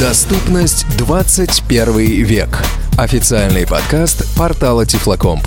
Доступность 21 век. Официальный подкаст портала Тифлокомп.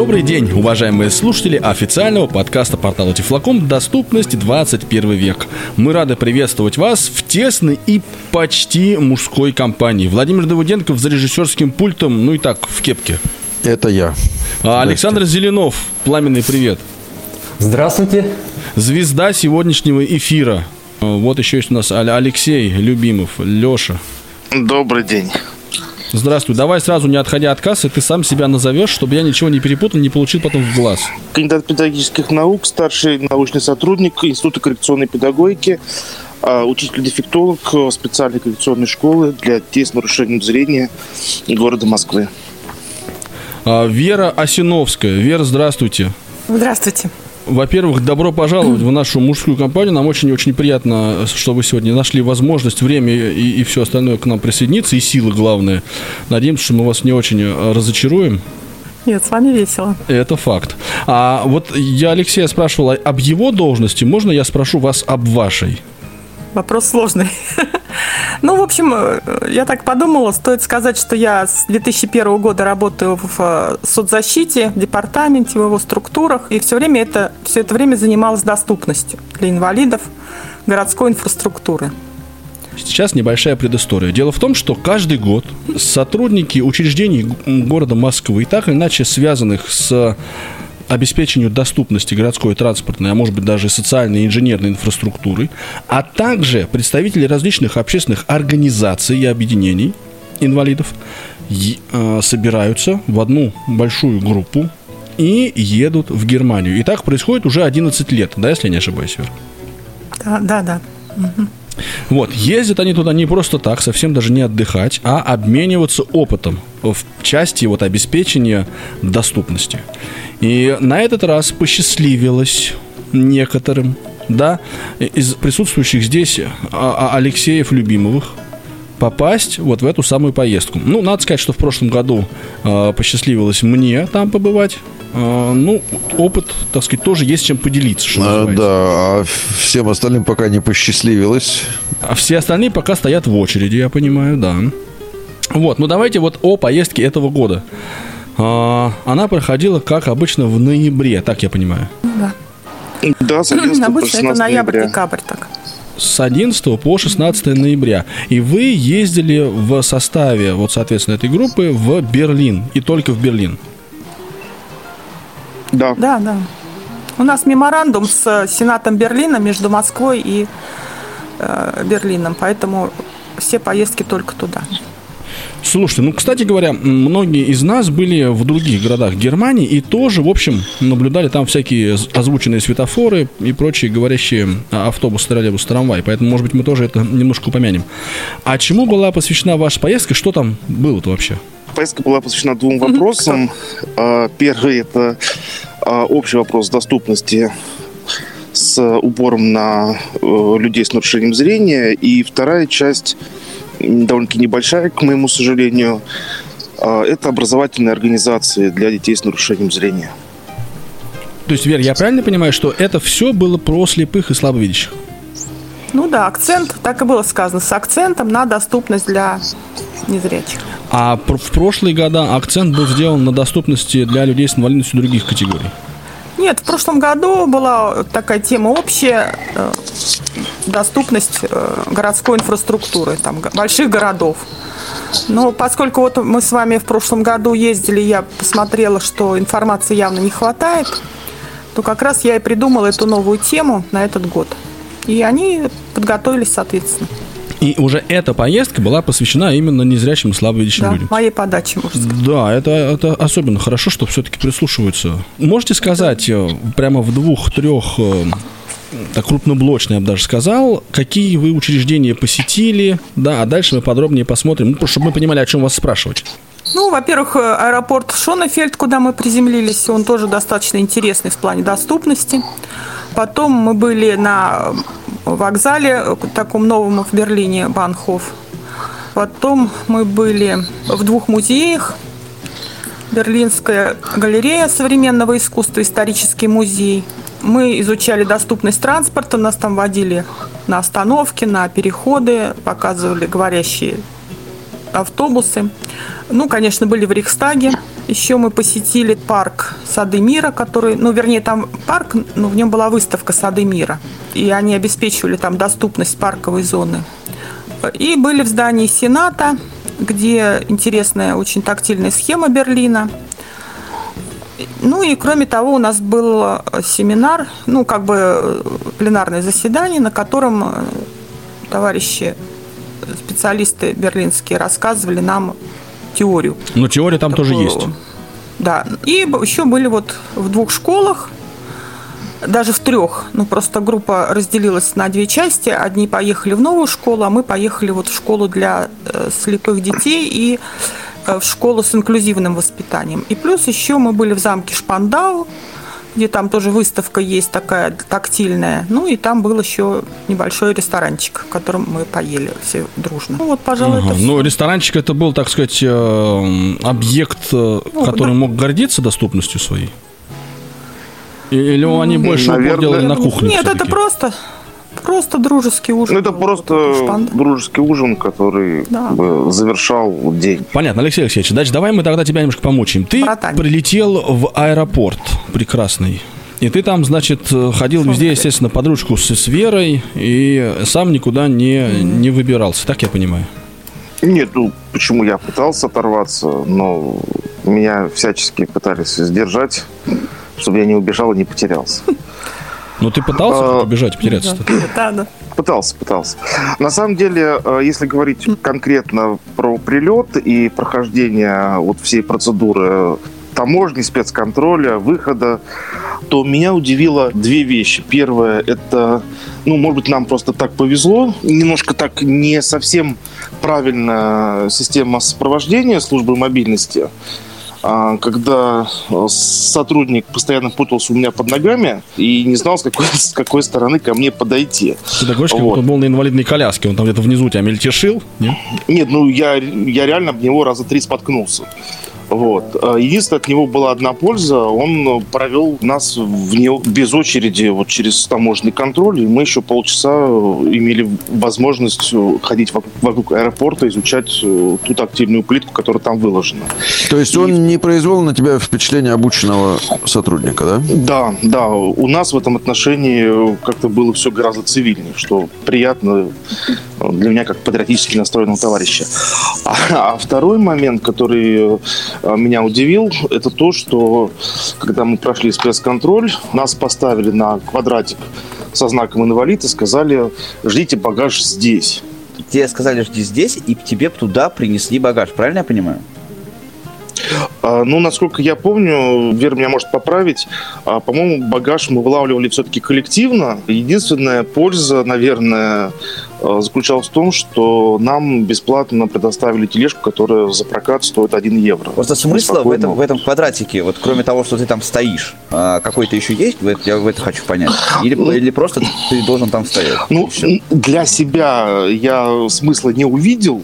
Добрый день, уважаемые слушатели официального подкаста портала Тифлоком «Доступность 21 век». Мы рады приветствовать вас в тесной и почти мужской компании. Владимир Давыденков за режиссерским пультом, ну и так, в кепке. Это я. А Александр Зеленов, пламенный привет. Здравствуйте. Звезда сегодняшнего эфира. Вот еще есть у нас Алексей Любимов, Леша. Добрый день. Здравствуй. Давай сразу, не отходя от кассы, ты сам себя назовешь, чтобы я ничего не перепутал, не получил потом в глаз. Кандидат педагогических наук, старший научный сотрудник Института коррекционной педагогики, а, учитель-дефектолог специальной коррекционной школы для детей с нарушением зрения города Москвы. А, Вера Осиновская. Вера, здравствуйте. Здравствуйте. Во-первых, добро пожаловать в нашу мужскую компанию. Нам очень-очень приятно, что вы сегодня нашли возможность, время и, и все остальное к нам присоединиться, и силы главные. Надеемся, что мы вас не очень э, разочаруем. Нет, с вами весело. Это факт. А вот я Алексея спрашивал об его должности. Можно я спрошу вас об вашей? Вопрос сложный. Ну, в общем, э, я так подумала, стоит сказать, что я с 2001 года работаю в э, соцзащите, в департаменте, в его структурах, и все время это, все это время занималась доступностью для инвалидов городской инфраструктуры. Сейчас небольшая предыстория. Дело в том, что каждый год сотрудники учреждений города Москвы, и так или иначе связанных с обеспечению доступности городской транспортной, а может быть даже социальной и инженерной инфраструктуры, а также представители различных общественных организаций и объединений инвалидов э, собираются в одну большую группу и едут в Германию. И так происходит уже 11 лет, да, если я не ошибаюсь, Вер? Да, да, да. Угу. Вот, ездят они туда не просто так, совсем даже не отдыхать, а обмениваться опытом в части вот обеспечения доступности. И на этот раз посчастливилось некоторым, да, из присутствующих здесь а, а, Алексеев Любимовых, попасть вот в эту самую поездку. Ну, надо сказать, что в прошлом году э, посчастливилось мне там побывать. Э, ну, опыт, так сказать, тоже есть чем поделиться. Что а, да, а всем остальным пока не посчастливилось. А все остальные пока стоят в очереди, я понимаю, да. Вот, ну давайте вот о поездке этого года. А, она проходила, как обычно, в ноябре, так я понимаю. Да. Да, с 11 Обычно это ноябрь-декабрь так. С 11 по 16 ноября. И вы ездили в составе, вот, соответственно, этой группы в Берлин. И только в Берлин. Да. Да, да. У нас меморандум с Сенатом Берлина между Москвой и э, Берлином, поэтому все поездки только туда. Слушайте, ну, кстати говоря, многие из нас были в других городах Германии и тоже, в общем, наблюдали там всякие озвученные светофоры и прочие говорящие автобусы, троллейбусы, трамвай. Поэтому, может быть, мы тоже это немножко упомянем. А чему была посвящена ваша поездка? Что там было-то вообще? Поездка была посвящена двум вопросам. А, первый – это а, общий вопрос доступности с упором на э, людей с нарушением зрения. И вторая часть – довольно-таки небольшая, к моему сожалению. А, это образовательные организации для детей с нарушением зрения. То есть, Вер, я правильно понимаю, что это все было про слепых и слабовидящих? Ну да, акцент, так и было сказано, с акцентом на доступность для незрячих. А в прошлые года акцент был сделан на доступности для людей с инвалидностью других категорий? Нет, в прошлом году была такая тема общая, э, доступность э, городской инфраструктуры, там, больших городов. Но поскольку вот мы с вами в прошлом году ездили, я посмотрела, что информации явно не хватает, то как раз я и придумала эту новую тему на этот год. И они подготовились соответственно. И уже эта поездка была посвящена именно незрячим и слабовидящим да, людям. моей подаче, можно сказать. Да, это, это особенно хорошо, что все-таки прислушиваются. Можете сказать это... прямо в двух-трех э, так крупноблочный, я бы даже сказал. Какие вы учреждения посетили? Да, а дальше мы подробнее посмотрим, ну, чтобы мы понимали, о чем вас спрашивать. Ну, во-первых, э, аэропорт Шонефельд, куда мы приземлились, он тоже достаточно интересный в плане доступности. Потом мы были на вокзале, э, таком новом в Берлине, Банхоф. Потом мы были в двух музеях. Берлинская галерея современного искусства, исторический музей. Мы изучали доступность транспорта, нас там водили на остановки, на переходы, показывали говорящие автобусы. Ну, конечно, были в Рейхстаге. Еще мы посетили парк Сады мира, который, ну, вернее, там парк, но в нем была выставка Сады мира. И они обеспечивали там доступность парковой зоны. И были в здании Сената, где интересная, очень тактильная схема Берлина. Ну и кроме того, у нас был семинар, ну как бы пленарное заседание, на котором товарищи специалисты берлинские рассказывали нам теорию. Но теория там такую, тоже есть. Да. И еще были вот в двух школах, даже в трех. Ну, просто группа разделилась на две части. Одни поехали в новую школу, а мы поехали вот в школу для э, слепых детей и э, в школу с инклюзивным воспитанием. И плюс еще мы были в замке Шпандау, где там тоже выставка есть такая тактильная. Ну и там был еще небольшой ресторанчик, в котором мы поели все дружно. Ну вот, пожалуй, ага. это Ну, ресторанчик это был, так сказать, э, объект, ну, который да. мог гордиться доступностью своей? Или они больше Наверное, делали на кухне? Нет, это просто Просто дружеский ужин. Ну, это просто Шпанд. дружеский ужин, который да. завершал день. Понятно, Алексей Алексеевич. Дальше давай мы тогда тебя немножко помучим. Ты Братань. прилетел в аэропорт прекрасный. И ты там, значит, ходил Что везде, естественно, под ручку с, с Верой и сам никуда не, mm-hmm. не выбирался, так я понимаю? Нет, ну почему я пытался оторваться, но меня всячески пытались сдержать, чтобы я не убежал и не потерялся. Ну, ты пытался а, убежать, потеряться? Да, да. Пытался, пытался. На самом деле, э, если говорить конкретно про прилет и прохождение вот всей процедуры таможни, спецконтроля, выхода, то меня удивило две вещи. Первое, это, ну, может быть, нам просто так повезло, немножко так не совсем правильная система сопровождения службы мобильности. А, когда э, сотрудник постоянно путался у меня под ногами и не знал, с какой, с какой стороны ко мне подойти. Ты такой, вот. он был на инвалидной коляске, он там где-то внизу тебя мельтешил, нет? Нет, ну я, я реально об него раза три споткнулся. Вот. А единственное, от него была одна польза. Он провел нас в него без очереди вот через таможенный контроль, и мы еще полчаса имели возможность ходить вокруг, вокруг аэропорта, изучать э, ту тактильную плитку, которая там выложена. То есть он и... не произвел на тебя впечатление обученного сотрудника, да? Да, да. У нас в этом отношении как-то было все гораздо цивильнее, что приятно для меня как патриотически настроенного товарища. А, а второй момент, который э, меня удивил, это то, что когда мы прошли спецконтроль, нас поставили на квадратик со знаком инвалид и сказали, ждите багаж здесь. Тебе сказали, жди здесь, и тебе туда принесли багаж, правильно я понимаю? А, ну, насколько я помню, Вера меня может поправить, а, по-моему, багаж мы вылавливали все-таки коллективно. Единственная польза, наверное, а, заключалась в том, что нам бесплатно предоставили тележку, которая за прокат стоит 1 евро. Просто смысл в этом, в этом квадратике, вот кроме того, что ты там стоишь, какой-то еще есть? Я в это хочу понять. Или, или просто ты должен там стоять? Ну, для себя я смысла не увидел.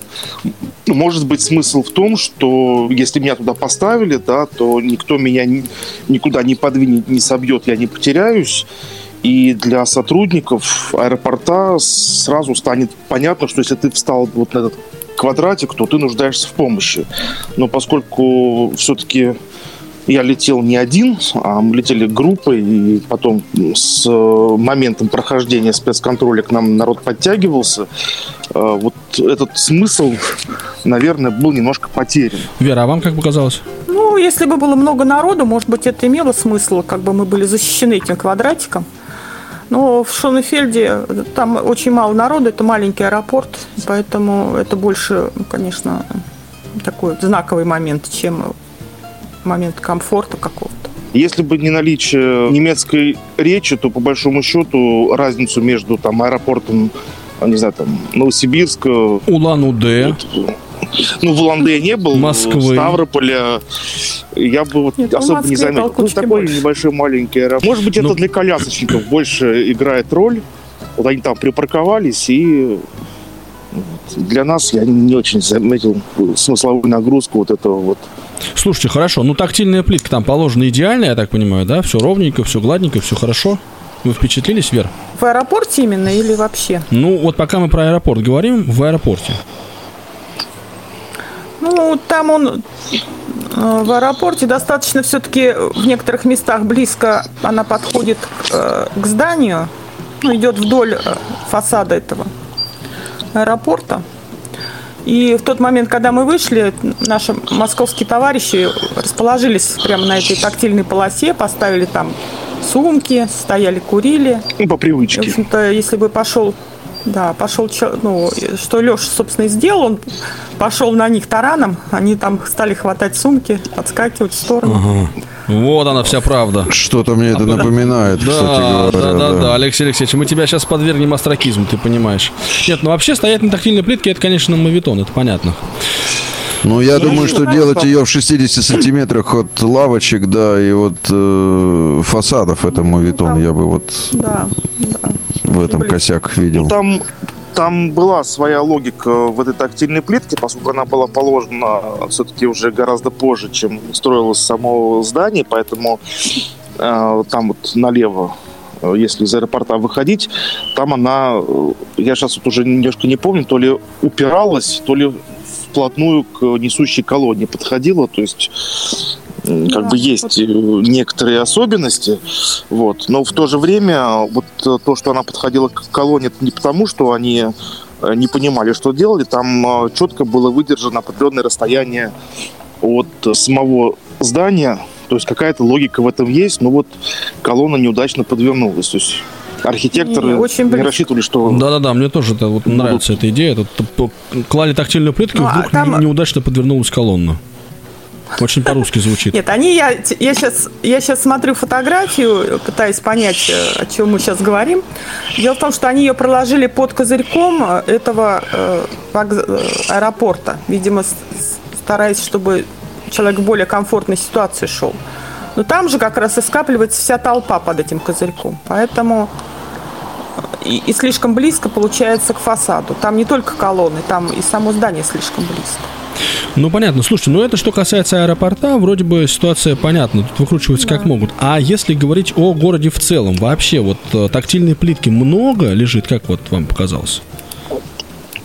Может быть, смысл в том, что если меня туда поставили, да, то никто меня никуда не подвинет, не собьет, я не потеряюсь. И для сотрудников аэропорта сразу станет понятно, что если ты встал вот на этот квадратик, то ты нуждаешься в помощи. Но поскольку все-таки я летел не один, а мы летели группой, и потом с моментом прохождения спецконтроля к нам народ подтягивался. Э, вот этот смысл, наверное, был немножко потерян. Вера, а вам как показалось? Ну, если бы было много народу, может быть, это имело смысл, как бы мы были защищены этим квадратиком. Но в Шонефельде там очень мало народу, это маленький аэропорт, поэтому это больше, конечно, такой знаковый момент, чем момент комфорта какого-то. Если бы не наличие немецкой речи, то по большому счету разницу между там аэропортом, а, не знаю, там Новосибирска, Улан-Удэ. ну, в Улан-Удэ я не был, Москвы. в Ставрополе я бы вот Нет, ну, особо не Москве заметил. Ну, такой больше. небольшой маленький аэропорт. Может быть, это Ну. для колясочников больше играет роль. Вот они там припарковались, и вот для нас я не очень заметил смысловую нагрузку вот этого вот. Слушайте, хорошо, ну тактильная плитка там положена идеальная, я так понимаю, да? Все ровненько, все гладненько, все хорошо. Вы впечатлились, Вер? В аэропорте именно или вообще? Ну, вот пока мы про аэропорт говорим, в аэропорте. Ну, там он э, в аэропорте достаточно все-таки в некоторых местах близко она подходит э, к зданию, ну, идет вдоль э, фасада этого аэропорта. И в тот момент, когда мы вышли, наши московские товарищи расположились прямо на этой тактильной полосе, поставили там сумки, стояли, курили. Ну, по И, в привычке. общем-то, если бы пошел, да, пошел, ну, что Леша, собственно, и сделал, он пошел на них тараном, они там стали хватать сумки, отскакивать в сторону. Вот она вся правда. Что-то мне это напоминает, кстати Да, говоря. да, да, да, Алексей Алексеевич, мы тебя сейчас подвергнем остракизму, ты понимаешь. Нет, ну вообще стоять на тактильной плитке, это, конечно, мавитон, это понятно. Ну, я думаю, что делать ее в 60 сантиметрах от лавочек, да, и от э, фасадов, это мавитон, я бы вот Да, да. в этом косяк видел. Там, там была своя логика в этой тактильной плитке, поскольку она была положена все-таки уже гораздо позже, чем строилось само здание, поэтому э, там вот налево, э, если из аэропорта выходить, там она, э, я сейчас вот уже немножко не помню, то ли упиралась, то ли вплотную к несущей колонне подходила, то есть как Да, бы есть э, некоторые особенности, вот. Но в то же время вот э, то, что она подходила к колонне, это не потому, что они э, не понимали, что делали, там э, четко было выдержано определенное расстояние от самого здания, то есть какая-то логика в этом есть, но вот колонна неудачно подвернулась, то есть архитекторы Не, очень не близко. рассчитывали, что Да-да-да, мне тоже это вот нравится эта идея. Это клали тактильную плитку, и Ну, а вдруг там- не- неудачно подвернулась колонна. Очень по-русски звучит. Нет, они, я, я, сейчас, я сейчас смотрю фотографию, пытаюсь понять, э, о чем мы сейчас говорим. Дело в том, что они ее проложили под козырьком э, этого э, э, аэропорта. Видимо, стараясь, чтобы человек в более комфортной ситуации шел. Но там же как раз и скапливается вся толпа под этим козырьком. Поэтому и, и слишком близко получается к фасаду. Там не только колонны, там и само здание слишком близко. Ну, понятно. Слушайте, ну это что касается аэропорта, вроде бы ситуация понятна. Тут выкручиваются как могут. А если говорить о городе в целом, вообще вот э, тактильной плитки много лежит, как вот вам показалось?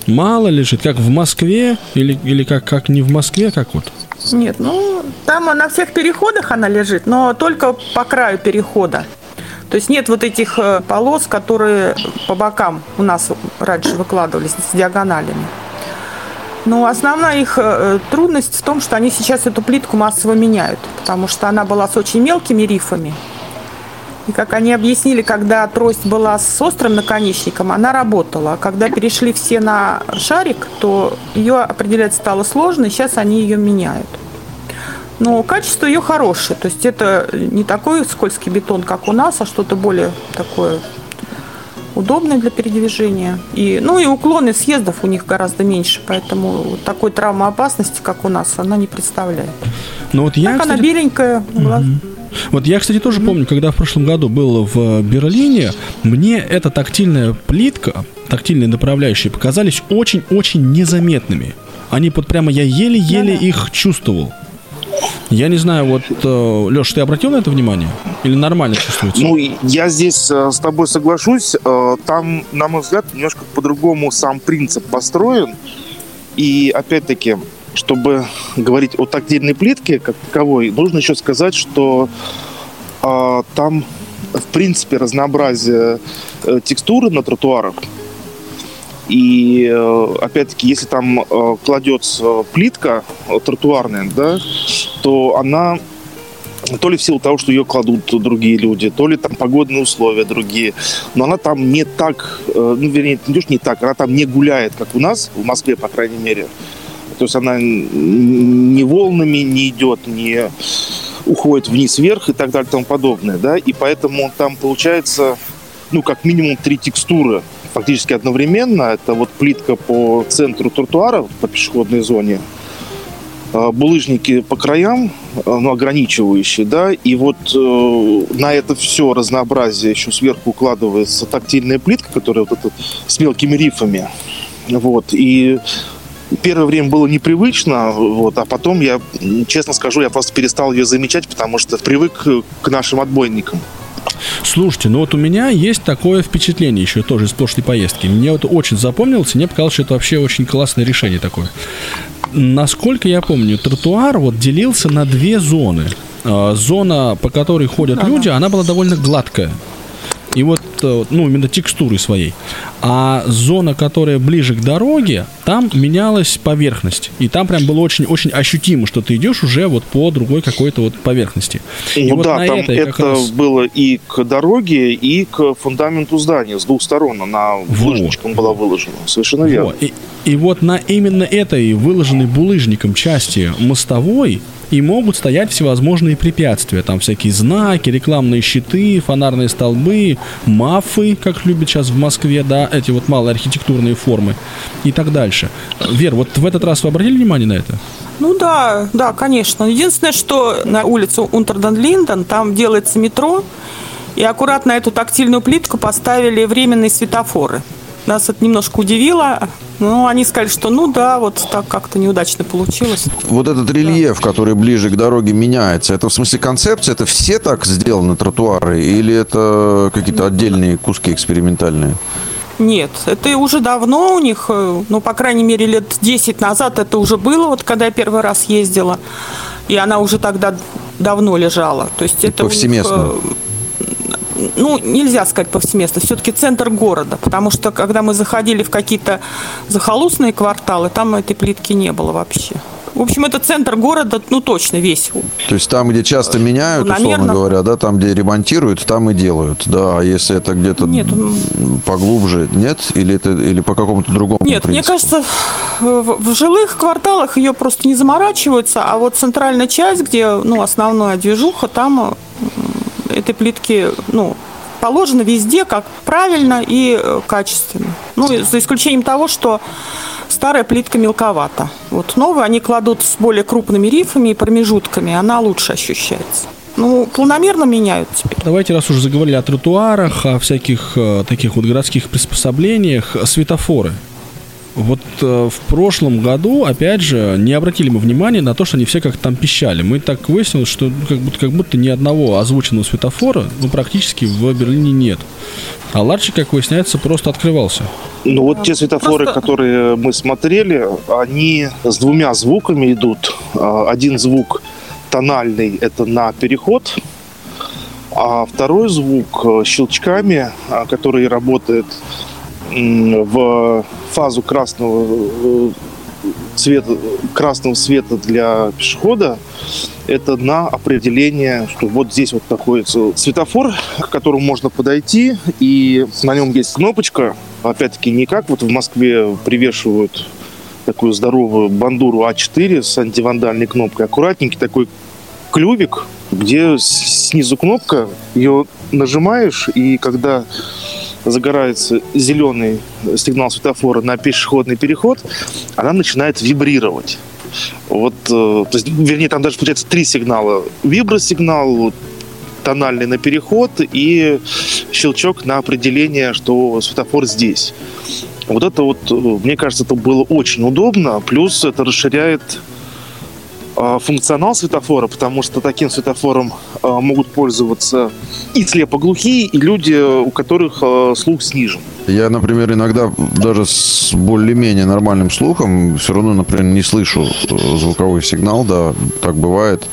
Мало лежит, как в Москве или, или как, как не в Москве, как вот? Нет, ну там на всех переходах она лежит, но только по краю перехода. То есть нет вот этих э, полос, которые по бокам у нас раньше выкладывались с диагоналями. Но основная их э, трудность в том, что они сейчас эту плитку массово меняют, потому что она была с очень мелкими рифами. И как они объяснили, когда трость была с острым наконечником, она работала. А когда перешли все на шарик, то ее определять стало сложно, и сейчас они ее меняют. Но качество ее хорошее. То есть это не такой скользкий бетон, как у нас, а что-то более такое удобное для передвижения. И, ну и уклоны съездов у них гораздо меньше, поэтому такой травмоопасности, как у нас, она не представляет. Ну вот я, так она кстати, беленькая, глаз- Вот я, кстати, тоже помню, когда в прошлом году был в Берлине, мне эта тактильная плитка, тактильные направляющие показались очень-очень незаметными. Они вот прямо, я еле-еле их чувствовал. Я не знаю, вот, Леш, ты обратил на это внимание? Или нормально чувствуется? Ну, я здесь э, с тобой соглашусь. Э, Там, на мой взгляд, немножко по-другому сам принцип построен. И, опять-таки, чтобы говорить о тактильной плитке как таковой, нужно еще сказать, что э, там, в принципе, разнообразие э, текстуры на тротуарах. И, э, опять-таки, если там э, кладется плитка э, тротуарная, да, то она то ли в силу того, что ее кладут другие люди, то ли там погодные условия другие. Но она там не так, ну, вернее, не не так, она там не гуляет, как у нас, в Москве, по крайней мере. То есть она не волнами не идет, не уходит вниз-вверх и так далее и тому подобное, да, и поэтому там получается, ну, как минимум три текстуры фактически одновременно. Это вот плитка по центру тротуара, по пешеходной зоне, а, булыжники по краям, а, ну, ограничивающие, да, и вот э, на это все разнообразие еще сверху укладывается тактильная плитка, которая вот эта с мелкими рифами, вот, и первое время было непривычно, вот, а потом я, честно скажу, я просто перестал ее замечать, потому что привык к нашим отбойникам. Слушайте, ну вот у меня есть такое впечатление еще тоже из прошлой поездки. Мне вот очень запомнилось, и мне показалось, что это вообще очень классное решение такое. Насколько я помню, тротуар вот делился на две зоны. А, зона, по которой ходят люди, она была довольно гладкая. И вот, ну, именно текстуры своей. А зона, которая ближе к дороге, там менялась поверхность. И там прям было очень-очень ощутимо, что ты идешь уже вот по другой какой-то вот поверхности. И ну вот да, там это, раз... было и к дороге, и к фундаменту здания с двух сторон. Она булыжничком была выложена. Совершенно верно. Вот. И, и вот на именно этой выложенной булыжником части мостовой и могут стоять всевозможные препятствия. Там всякие знаки, рекламные щиты, фонарные столбы, мафы, как любят сейчас в Москве, да, эти вот малые архитектурные формы и так дальше. Вер, вот в этот раз вы обратили внимание на это? Ну да, да, конечно. Единственное, что на улицу Унтерден-Линден там делается метро, и аккуратно эту тактильную плитку поставили временные светофоры. Нас это немножко удивило. Ну, они сказали, что ну да, вот так как-то неудачно получилось. Вот этот рельеф, да. который ближе к дороге меняется, это в смысле концепция? Это все так сделаны тротуары? Или это какие-то отдельные куски экспериментальные? Нет, это уже давно у них, э, ну, по крайней мере, лет 10 назад это уже было, вот когда я первый раз ездила. И она уже тогда давно лежала. То есть это повсеместно. У них, э, ну, нельзя сказать повсеместно, все-таки центр города, потому что когда мы заходили в какие-то захолустные кварталы, там этой плитки не было вообще. В общем, это центр города, ну, точно весь. То есть там, где часто меняют, условно говоря, да, там, где ремонтируют, там и делают, да, а если это где-то нет, поглубже, нет? Или, это, или по какому-то другому Нет, принципу? мне кажется, в, в жилых кварталах ее просто не заморачиваются, а вот центральная часть, где, ну, основная движуха, там этой плитки, ну, положено везде как правильно и э, качественно. Ну, за исключением того, что старая плитка мелковата. Вот новую они кладут с более крупными рифами и промежутками, она лучше ощущается. Ну, планомерно меняют теперь. Давайте, раз уже заговорили о тротуарах, о всяких э, таких вот городских приспособлениях, светофоры. Вот э, в прошлом году, опять же, не обратили мы внимания на то, что они все как-то там пищали. Мы так выяснилось, что как будто, как будто ни одного озвученного светофора ну, практически в Берлине нет. А Ларчик, как выясняется, просто открывался. Ну вот те светофоры, просто... которые мы смотрели, они с двумя звуками идут. А, один звук тональный – это на переход, а второй звук э, щелчками, а, который работает в фазу красного э, цвета, красного света для пешехода, это на определение, что вот здесь вот находится светофор, к которому можно подойти, и на нем есть кнопочка. Опять-таки, не как вот в Москве привешивают такую здоровую бандуру А4 с антивандальной кнопкой, аккуратненький такой клювик, где снизу кнопка, ее нажимаешь, и когда загорается зеленый сигнал светофора на пешеходный переход, она начинает вибрировать. Вот, э, то есть, вернее, там даже получается три сигнала. Вибросигнал, тональный на переход и щелчок на определение, что светофор здесь. Вот это вот, э, мне кажется, это было очень удобно. Плюс это расширяет функционал светофора, потому что таким светофором а, могут пользоваться и слепоглухие, и люди, у которых а, слух снижен. Я, например, иногда даже с более-менее нормальным слухом все равно, например, не слышу э, звуковой сигнал, да, так бывает.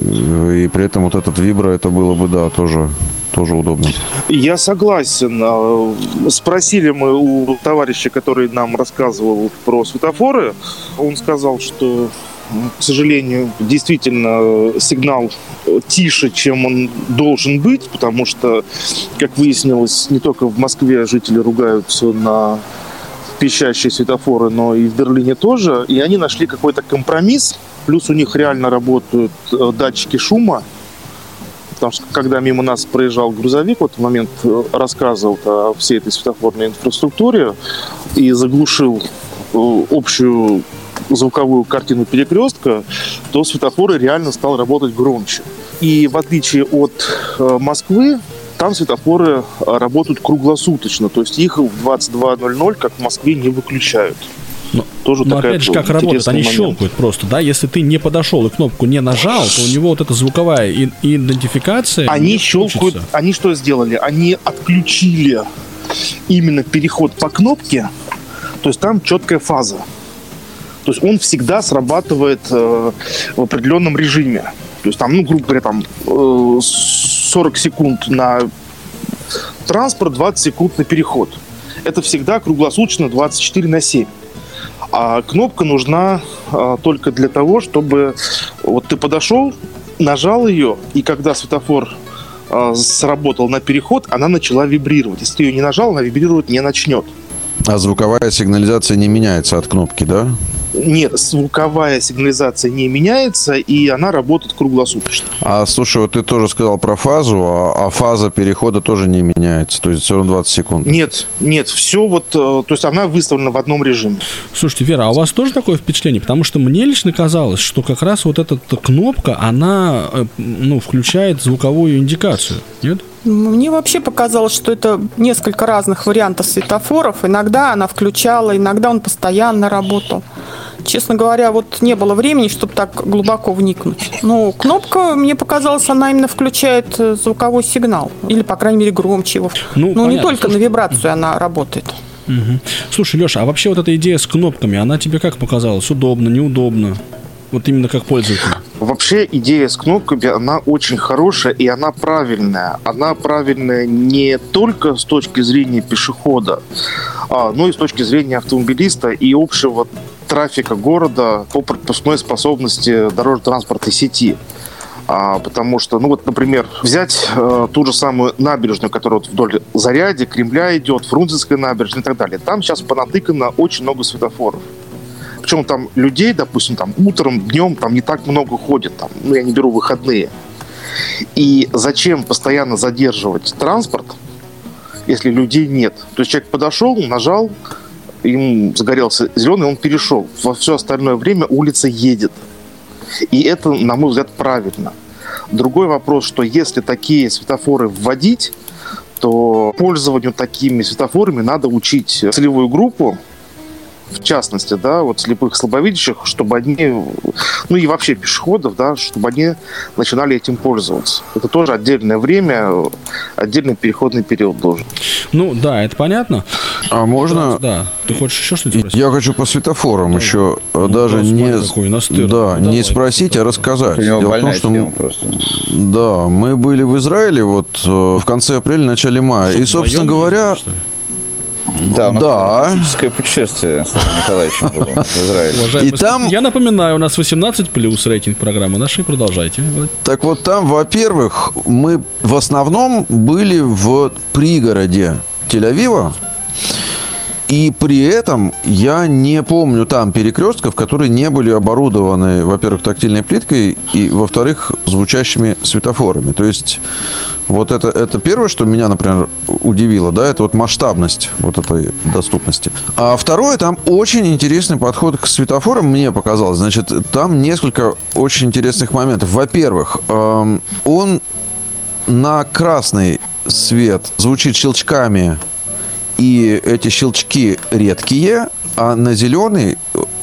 И при этом вот этот вибро, это было бы, да, тоже тоже удобно. Я согласен. Спросили мы у товарища, который нам рассказывал про светофоры. Он сказал, что к сожалению, действительно сигнал тише, чем он должен быть, потому что, как выяснилось, не только в Москве жители ругаются на пищащие светофоры, но и в Берлине тоже. И они нашли какой-то компромисс, плюс у них реально работают э, датчики шума, потому что когда мимо нас проезжал грузовик, в этот момент э, рассказывал о всей этой светофорной инфраструктуре и заглушил э, общую звуковую картину перекрестка, то светофоры реально стал работать громче. И в отличие от э, Москвы, там светофоры э, работают круглосуточно, то есть их в 22.00, как в Москве, не выключают. Но, Тоже но такая опять же, как работает? Они момент. щелкают просто, да? Если ты не подошел и кнопку не нажал, то у него вот эта звуковая идентификация... Они щелкают, включится. они что сделали? Они отключили именно переход по кнопке, то есть там четкая фаза. То есть он всегда срабатывает э, в определенном режиме. То есть там, ну, грубо говоря, там э, 40 секунд на транспорт, 20 секунд на переход. Это всегда круглосуточно 24 на 7. А кнопка нужна а, только для того, чтобы вот ты подошел, нажал ее, и когда светофор а, сработал на переход, она начала вибрировать. Если ты ее не нажал, она вибрировать не начнет. А звуковая сигнализация не меняется от кнопки, да? Нет, звуковая сигнализация не меняется, и она работает круглосуточно. А слушай, вот ты тоже сказал про фазу, а, а фаза перехода тоже не меняется, то есть все равно 20 секунд. Нет, нет, все вот, э, то есть она выставлена в одном режиме. Слушайте, Вера, а у вас тоже такое впечатление? Потому что мне лично казалось, что как раз вот эта кнопка, она э, ну, включает звуковую индикацию. Нет? Мне вообще показалось, что это несколько разных вариантов светофоров. Иногда она включала, иногда он постоянно работал. Честно говоря, вот не было времени, чтобы так глубоко вникнуть. Но кнопка, мне показалось, она именно включает э, звуковой сигнал. Или, по крайней мере, громче его. Ну, Ну, не понятно. только на вибрацию она работает. Мгм. Слушай, Леша, а вообще вот эта идея с кнопками, она тебе как показалась? Удобно, неудобно? Вот именно как пользователь. Вообще идея с кнопками, она очень хорошая и она правильная. Она правильная не только с точки зрения пешехода, а, но и с точки зрения автомобилиста и общего трафика города по пропускной способности дорожно-транспортной сети. А, потому что, ну вот, например, взять э, ту же самую набережную, которая вот вдоль Заряди, Кремля идет, Фрунзенская набережная и так далее. Там сейчас понатыкано очень много светофоров. Причем там людей, допустим, там утром, днем там не так много ходит. Там, ну, я не беру выходные. И зачем постоянно задерживать транспорт, если людей нет? То есть человек подошел, нажал, им загорелся зеленый, он перешел. Во все остальное время улица едет. И это, на мой взгляд, правильно. Другой вопрос, что если такие светофоры вводить, то пользованию такими светофорами надо учить целевую группу, в частности, да, вот слепых слабовидящих, чтобы они, ну и вообще пешеходов, да, чтобы они начинали этим пользоваться. Это тоже отдельное время, отдельный переходный период должен. Ну, да, это понятно. А можно... Да. Ты хочешь еще что-то спросить? Я хочу по светофорам еще э, даже вопрос, не, какой да, Давай. не спросить, а рассказать. Дело в том, что тема м- просто. да, мы были в Израиле вот э, в конце апреля, начале мая. И, собственно говоря, что ли? Да, у нас Да. путешествие с Николаевичем было в Израиле. И там- Я напоминаю, у нас 18 плюс рейтинг программы нашей. Продолжайте. Так вот там, во-первых, мы в основном были в пригороде Тель-Авива. И при этом я не помню там перекрестков, которые не были оборудованы, во-первых, тактильной плиткой и, во-вторых, звучащими светофорами. То есть вот это, это первое, что меня, например, удивило, да, это вот масштабность вот этой доступности. А второе, там очень интересный подход к светофорам, мне показалось. Значит, там несколько очень интересных моментов. Во-первых, эм, он на красный свет звучит щелчками, и эти щелчки редкие, а на зеленый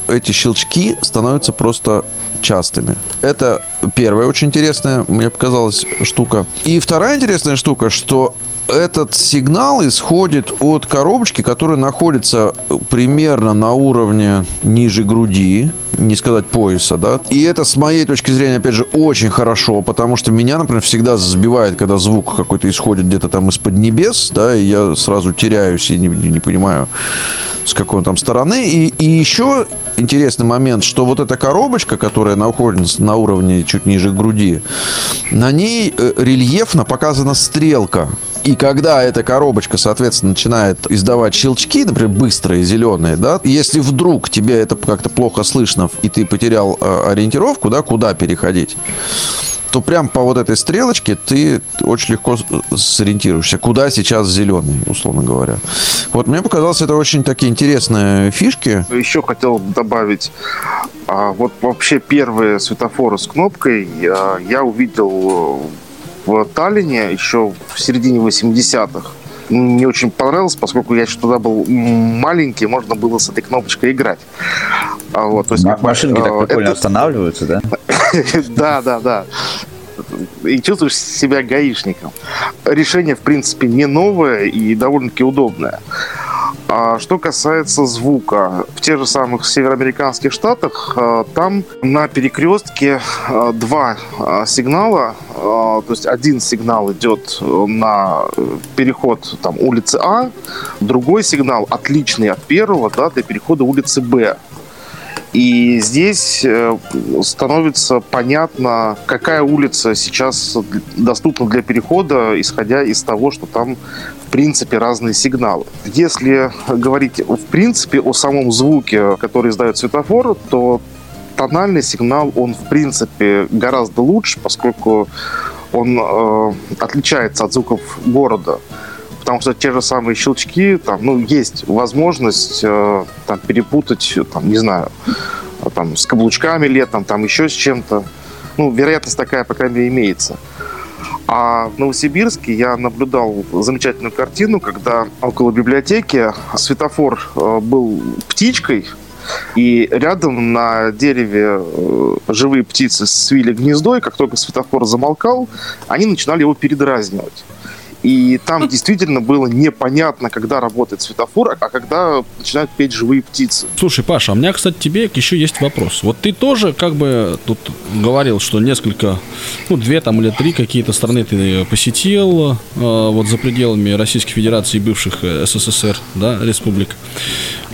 эти щелчки становятся просто частыми. Это первая очень интересная, мне показалась, штука. И вторая интересная штука, что этот сигнал исходит от коробочки, которая находится примерно на уровне ниже груди, не сказать пояса, да. И это, с моей точки зрения, опять же, очень хорошо, потому что меня, например, всегда сбивает, когда звук какой-то исходит где-то там из-под небес, да, и я сразу теряюсь и не, не- понимаю, с какой там стороны. И, и еще интересный момент, что вот эта коробочка, которая находится на уровне чуть ниже груди, на ней э, рельефно показана стрелка. И когда эта коробочка, соответственно, начинает издавать щелчки, например, быстрые, зеленые, да, если вдруг тебе это как-то плохо слышно, и ты потерял э, ориентировку, да, куда переходить, то прям по вот этой стрелочке ты очень легко сориентируешься, куда сейчас зеленый, условно говоря. Вот мне показалось, это очень такие интересные фишки. Еще хотел добавить, а, вот вообще первые светофоры с кнопкой а, я увидел в Таллине еще в середине 80-х. Мне очень понравилось, поскольку я еще тогда был маленький, можно было с этой кнопочкой играть. А вот, то есть, Машинки так прикольно это... останавливаются, да? Да, да, да. И чувствуешь себя гаишником. Решение, в принципе, не новое и довольно-таки удобное. А что касается звука, в тех же самых североамериканских штатах, а, там на перекрестке а, два а, сигнала, то есть один сигнал идет на переход там, улицы А, другой сигнал отличный от первого да, для перехода улицы Б. И здесь э, становится понятно, какая улица сейчас доступна для перехода, исходя из того, что там принципе разные сигналы. Если говорить в принципе о самом звуке, который издает светофор, то тональный сигнал, он в принципе гораздо лучше, поскольку он э, отличается от звуков города потому что те же самые щелчки, там, ну, есть возможность э, там, перепутать, там, не знаю, там, с каблучками летом, там, еще с чем-то. Ну, вероятность такая, по крайней мере, имеется. А в Новосибирске я наблюдал замечательную картину, когда около библиотеки светофор э, был птичкой, и рядом на дереве э, живые птицы свили гнездо, и как только светофор замолкал, они начинали его передразнивать. И там действительно было непонятно, когда работает светофор, а когда начинают петь живые птицы. Слушай, Паша, а у меня, кстати, тебе еще есть вопрос. Вот ты тоже как бы тут говорил, что несколько, ну, две там или три какие-то страны ты посетил, э, вот за пределами Российской Федерации и бывших э, СССР, да, республик.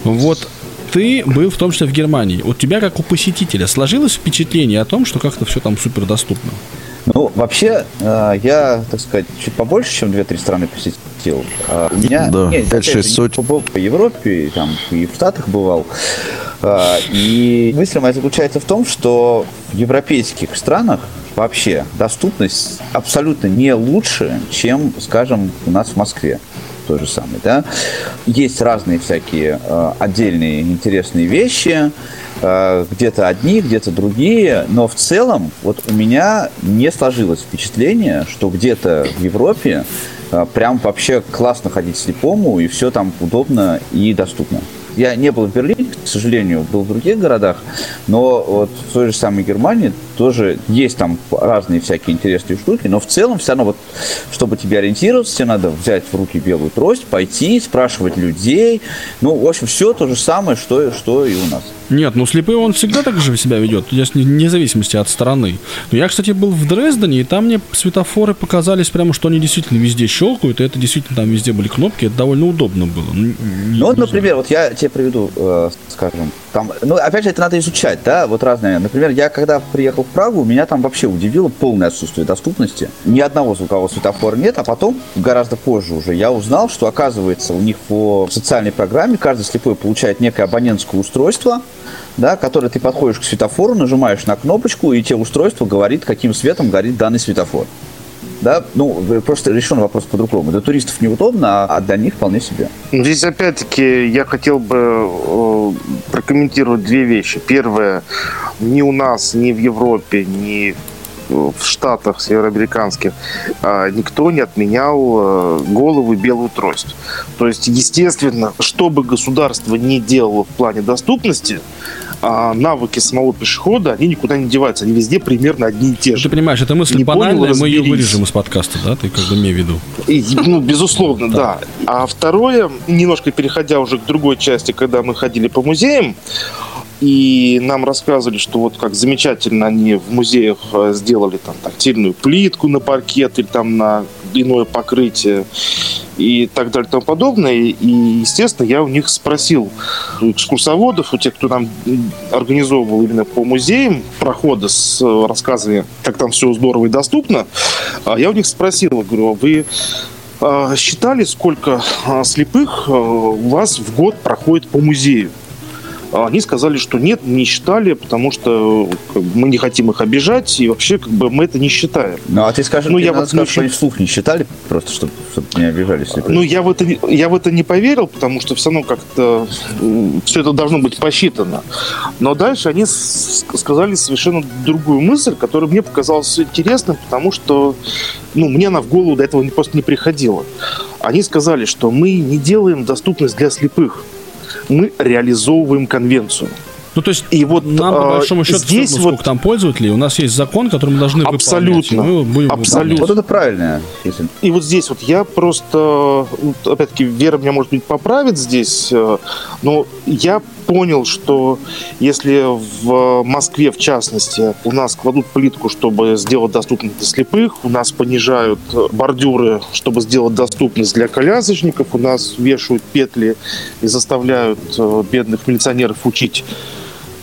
Вот ты был в том числе в Германии. У тебя, как у посетителя, сложилось впечатление о том, что как-то все там супер доступно? Ну, вообще, э, я, так сказать, чуть побольше, чем 2-3 страны посетил. А у меня да, нет, 5-6 сотен. По, по Европе, и, там, и в Штатах бывал. А, и мысль моя заключается в том, что в европейских странах вообще доступность абсолютно не лучше, чем, скажем, у нас в Москве то же самое, да. Есть разные всякие э, отдельные интересные вещи, где-то одни, где-то другие, но в целом вот у меня не сложилось впечатление, что где-то в Европе э, прям вообще классно ходить слепому, и все там удобно и доступно. Я не был в Берлине, к сожалению, был в других городах, но вот в той же самой Германии тоже есть там разные всякие интересные штуки, но в целом все равно вот, чтобы тебе ориентироваться, тебе надо взять в руки белую трость, пойти, спрашивать людей. Ну, в общем, все то же самое, что, что и у нас. Нет, ну слепой он всегда так же себя ведет, вне зависимости от страны. Но я, кстати, был в Дрездене, и там мне светофоры показались прямо, что они действительно везде щелкают, и это действительно там везде были кнопки, это довольно удобно было. Ну, ну вот, например, вот я тебе приведу, э, скажем, там, ну, опять же, это надо изучать, да, вот разные. Например, я когда приехал в Прагу, меня там вообще удивило полное отсутствие доступности. Ни одного звукового светофора нет, а потом, гораздо позже уже, я узнал, что, оказывается, у них по социальной программе каждый слепой получает некое абонентское устройство, да, который ты подходишь к светофору, нажимаешь на кнопочку, и тебе устройство говорит, каким светом горит данный светофор. Да, ну, просто решен вопрос по-другому. Для туристов неудобно, а для них вполне себе. Здесь, опять-таки, я хотел бы э, прокомментировать две вещи. Первое, ни у нас, ни в Европе, ни в Штатах североамериканских а, никто не отменял э, голову белую трость. То есть, естественно, что бы государство не делало в плане доступности, а навыки самого пешехода, они никуда не деваются. Они везде примерно одни и те же. Ты понимаешь, это мысль не банальная, понял, мы ее вырежем из подкаста, да? Ты как бы имей в виду. И, ну, безусловно, да. А второе, немножко переходя уже к другой части, когда мы ходили по музеям, и нам рассказывали, что вот как замечательно они в музеях э, сделали там тактильную плитку на паркет или там на иное покрытие и так далее и тому подобное. И, естественно, я у них спросил, у экскурсоводов, у тех, кто нам организовывал именно по музеям проходы с рассказами, как там все здорово и доступно, а я у них спросил, говорю, «А вы а, считали, сколько а, слепых а, у вас в год проходит по музею. А Они сказали, что нет, не считали, потому что как бы, мы не хотим их обижать, и вообще как бы мы это не считаем. Ну, а ты скажи, Ну, ты я вот не что они вслух не считали, просто чтобы, чтобы не обижались. Ну, я в, это, я в это не поверил, потому что все равно как-то все это должно быть посчитано. Но дальше они сказали совершенно другую мысль, которая мне показалась интересной, потому что ну, мне она в голову до этого просто не приходила. Они сказали, что мы не делаем доступность для слепых. Мы реализовываем конвенцию. Ну, то есть И вот нам, по а, большому счету, здесь равно, вот там пользователей, у нас есть закон, который мы должны Абсолютно. выполнять. мы будем Абсолютно. выполнять. Вот это правильно, если И вот здесь вот я просто, опять-таки, Вера меня, может быть, поправит здесь, э, но я понял, что если в Москве, в частности, у нас кладут плитку, чтобы сделать доступность для слепых, у нас понижают э, бордюры, чтобы сделать доступность для колясочников, у нас вешают петли и заставляют э, бедных милиционеров учить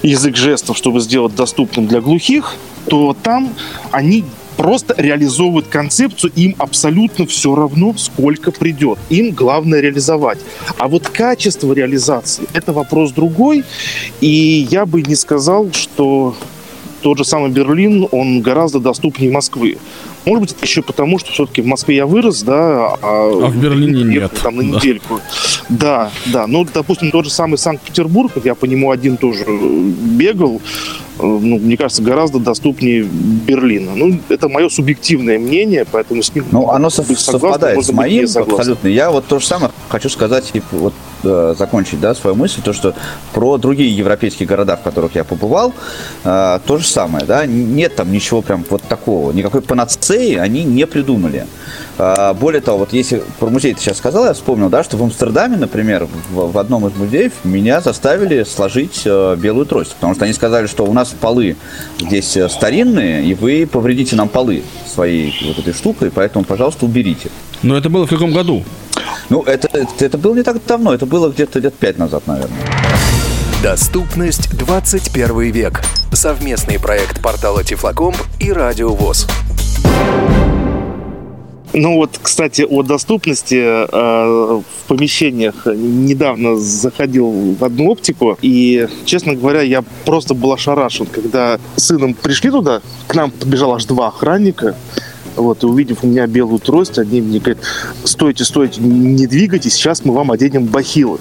язык жестов, чтобы сделать доступным для глухих, то там они просто реализовывают концепцию, им абсолютно все равно, сколько придет. Им главное реализовать. А вот качество реализации – это вопрос другой. И я бы не сказал, что тот же самый Берлин, он гораздо доступнее Москвы. Может быть, это еще потому, что все-таки в Москве я вырос, да, а, А в Берлине нет. Там на Да. недельку. Да, да. Ну, допустим, тот же самый Санкт-Петербург, я по нему один тоже э, бегал, ну, мне кажется, гораздо доступнее Берлина. Ну, это мое субъективное мнение, поэтому с ним Ну, оно быть согласным, совпадает с моим абсолютно. Я вот то же самое хочу сказать и вот э, закончить, да, свою мысль, то, что про другие европейские города, в которых я побывал, э, то же самое, да, нет там ничего прям вот такого, никакой панацеи они не придумали. Э, более того, вот если про музей ты сейчас сказал, я вспомнил, да, что в Амстердаме, например, в, в одном из музеев меня заставили сложить э, белую трость, потому что они сказали, что у нас полы здесь э, старинные, и вы повредите нам полы своей вот этой штукой, поэтому, пожалуйста, уберите. Но это было в каком году? Ну, это, это, это было не так давно, это было где-то лет пять назад, наверное. Доступность 21 век. Совместный проект портала Тифлокомп и Радио ВОЗ. Ну вот, кстати, о доступности э, в помещениях недавно заходил в одну оптику, и, честно говоря, я просто был ошарашен, когда с сыном пришли туда, к нам подбежало аж два охранника, вот, и увидев у меня белую трость, они мне говорят, стойте, стойте, не двигайтесь, сейчас мы вам оденем бахилы.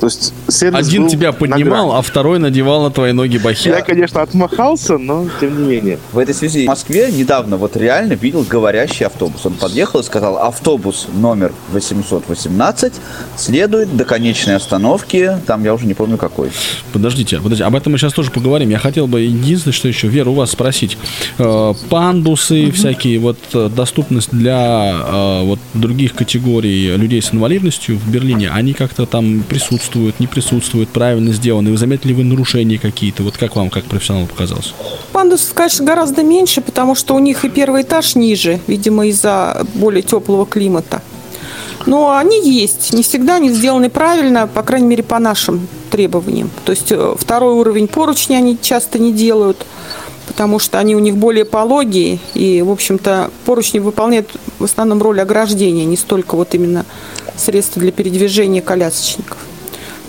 То есть сервис Один был тебя поднимал, а второй надевал на твои ноги бахилы. Я, конечно, отмахался, но тем не менее. В этой связи в Москве недавно вот реально видел говорящий автобус. Он подъехал и сказал, автобус номер 818 следует до конечной остановки, там я уже не помню какой. Подождите, подождите, об этом мы сейчас тоже поговорим. Я хотел бы единственное, что еще, Вера, у вас спросить. Э, пандусы, всякие, вот э, доступность для э, вот других категорий людей с инвалидностью в Берлине, они как-то там присутствуют, не присутствуют, правильно сделаны? Вы заметили вы нарушения какие-то? Вот как вам, как профессионалу показалось? Пандусов, конечно, гораздо меньше, потому что у них и первый этаж ниже, видимо, из-за более теплого климата. Но они есть. Не всегда они сделаны правильно, по крайней мере, по нашим требованиям. То есть э, второй уровень поручни они часто не делают, потому что они у них более пологие. И, в общем-то, поручни выполняют в основном роль ограждения, не столько вот именно средства для передвижения колясочников.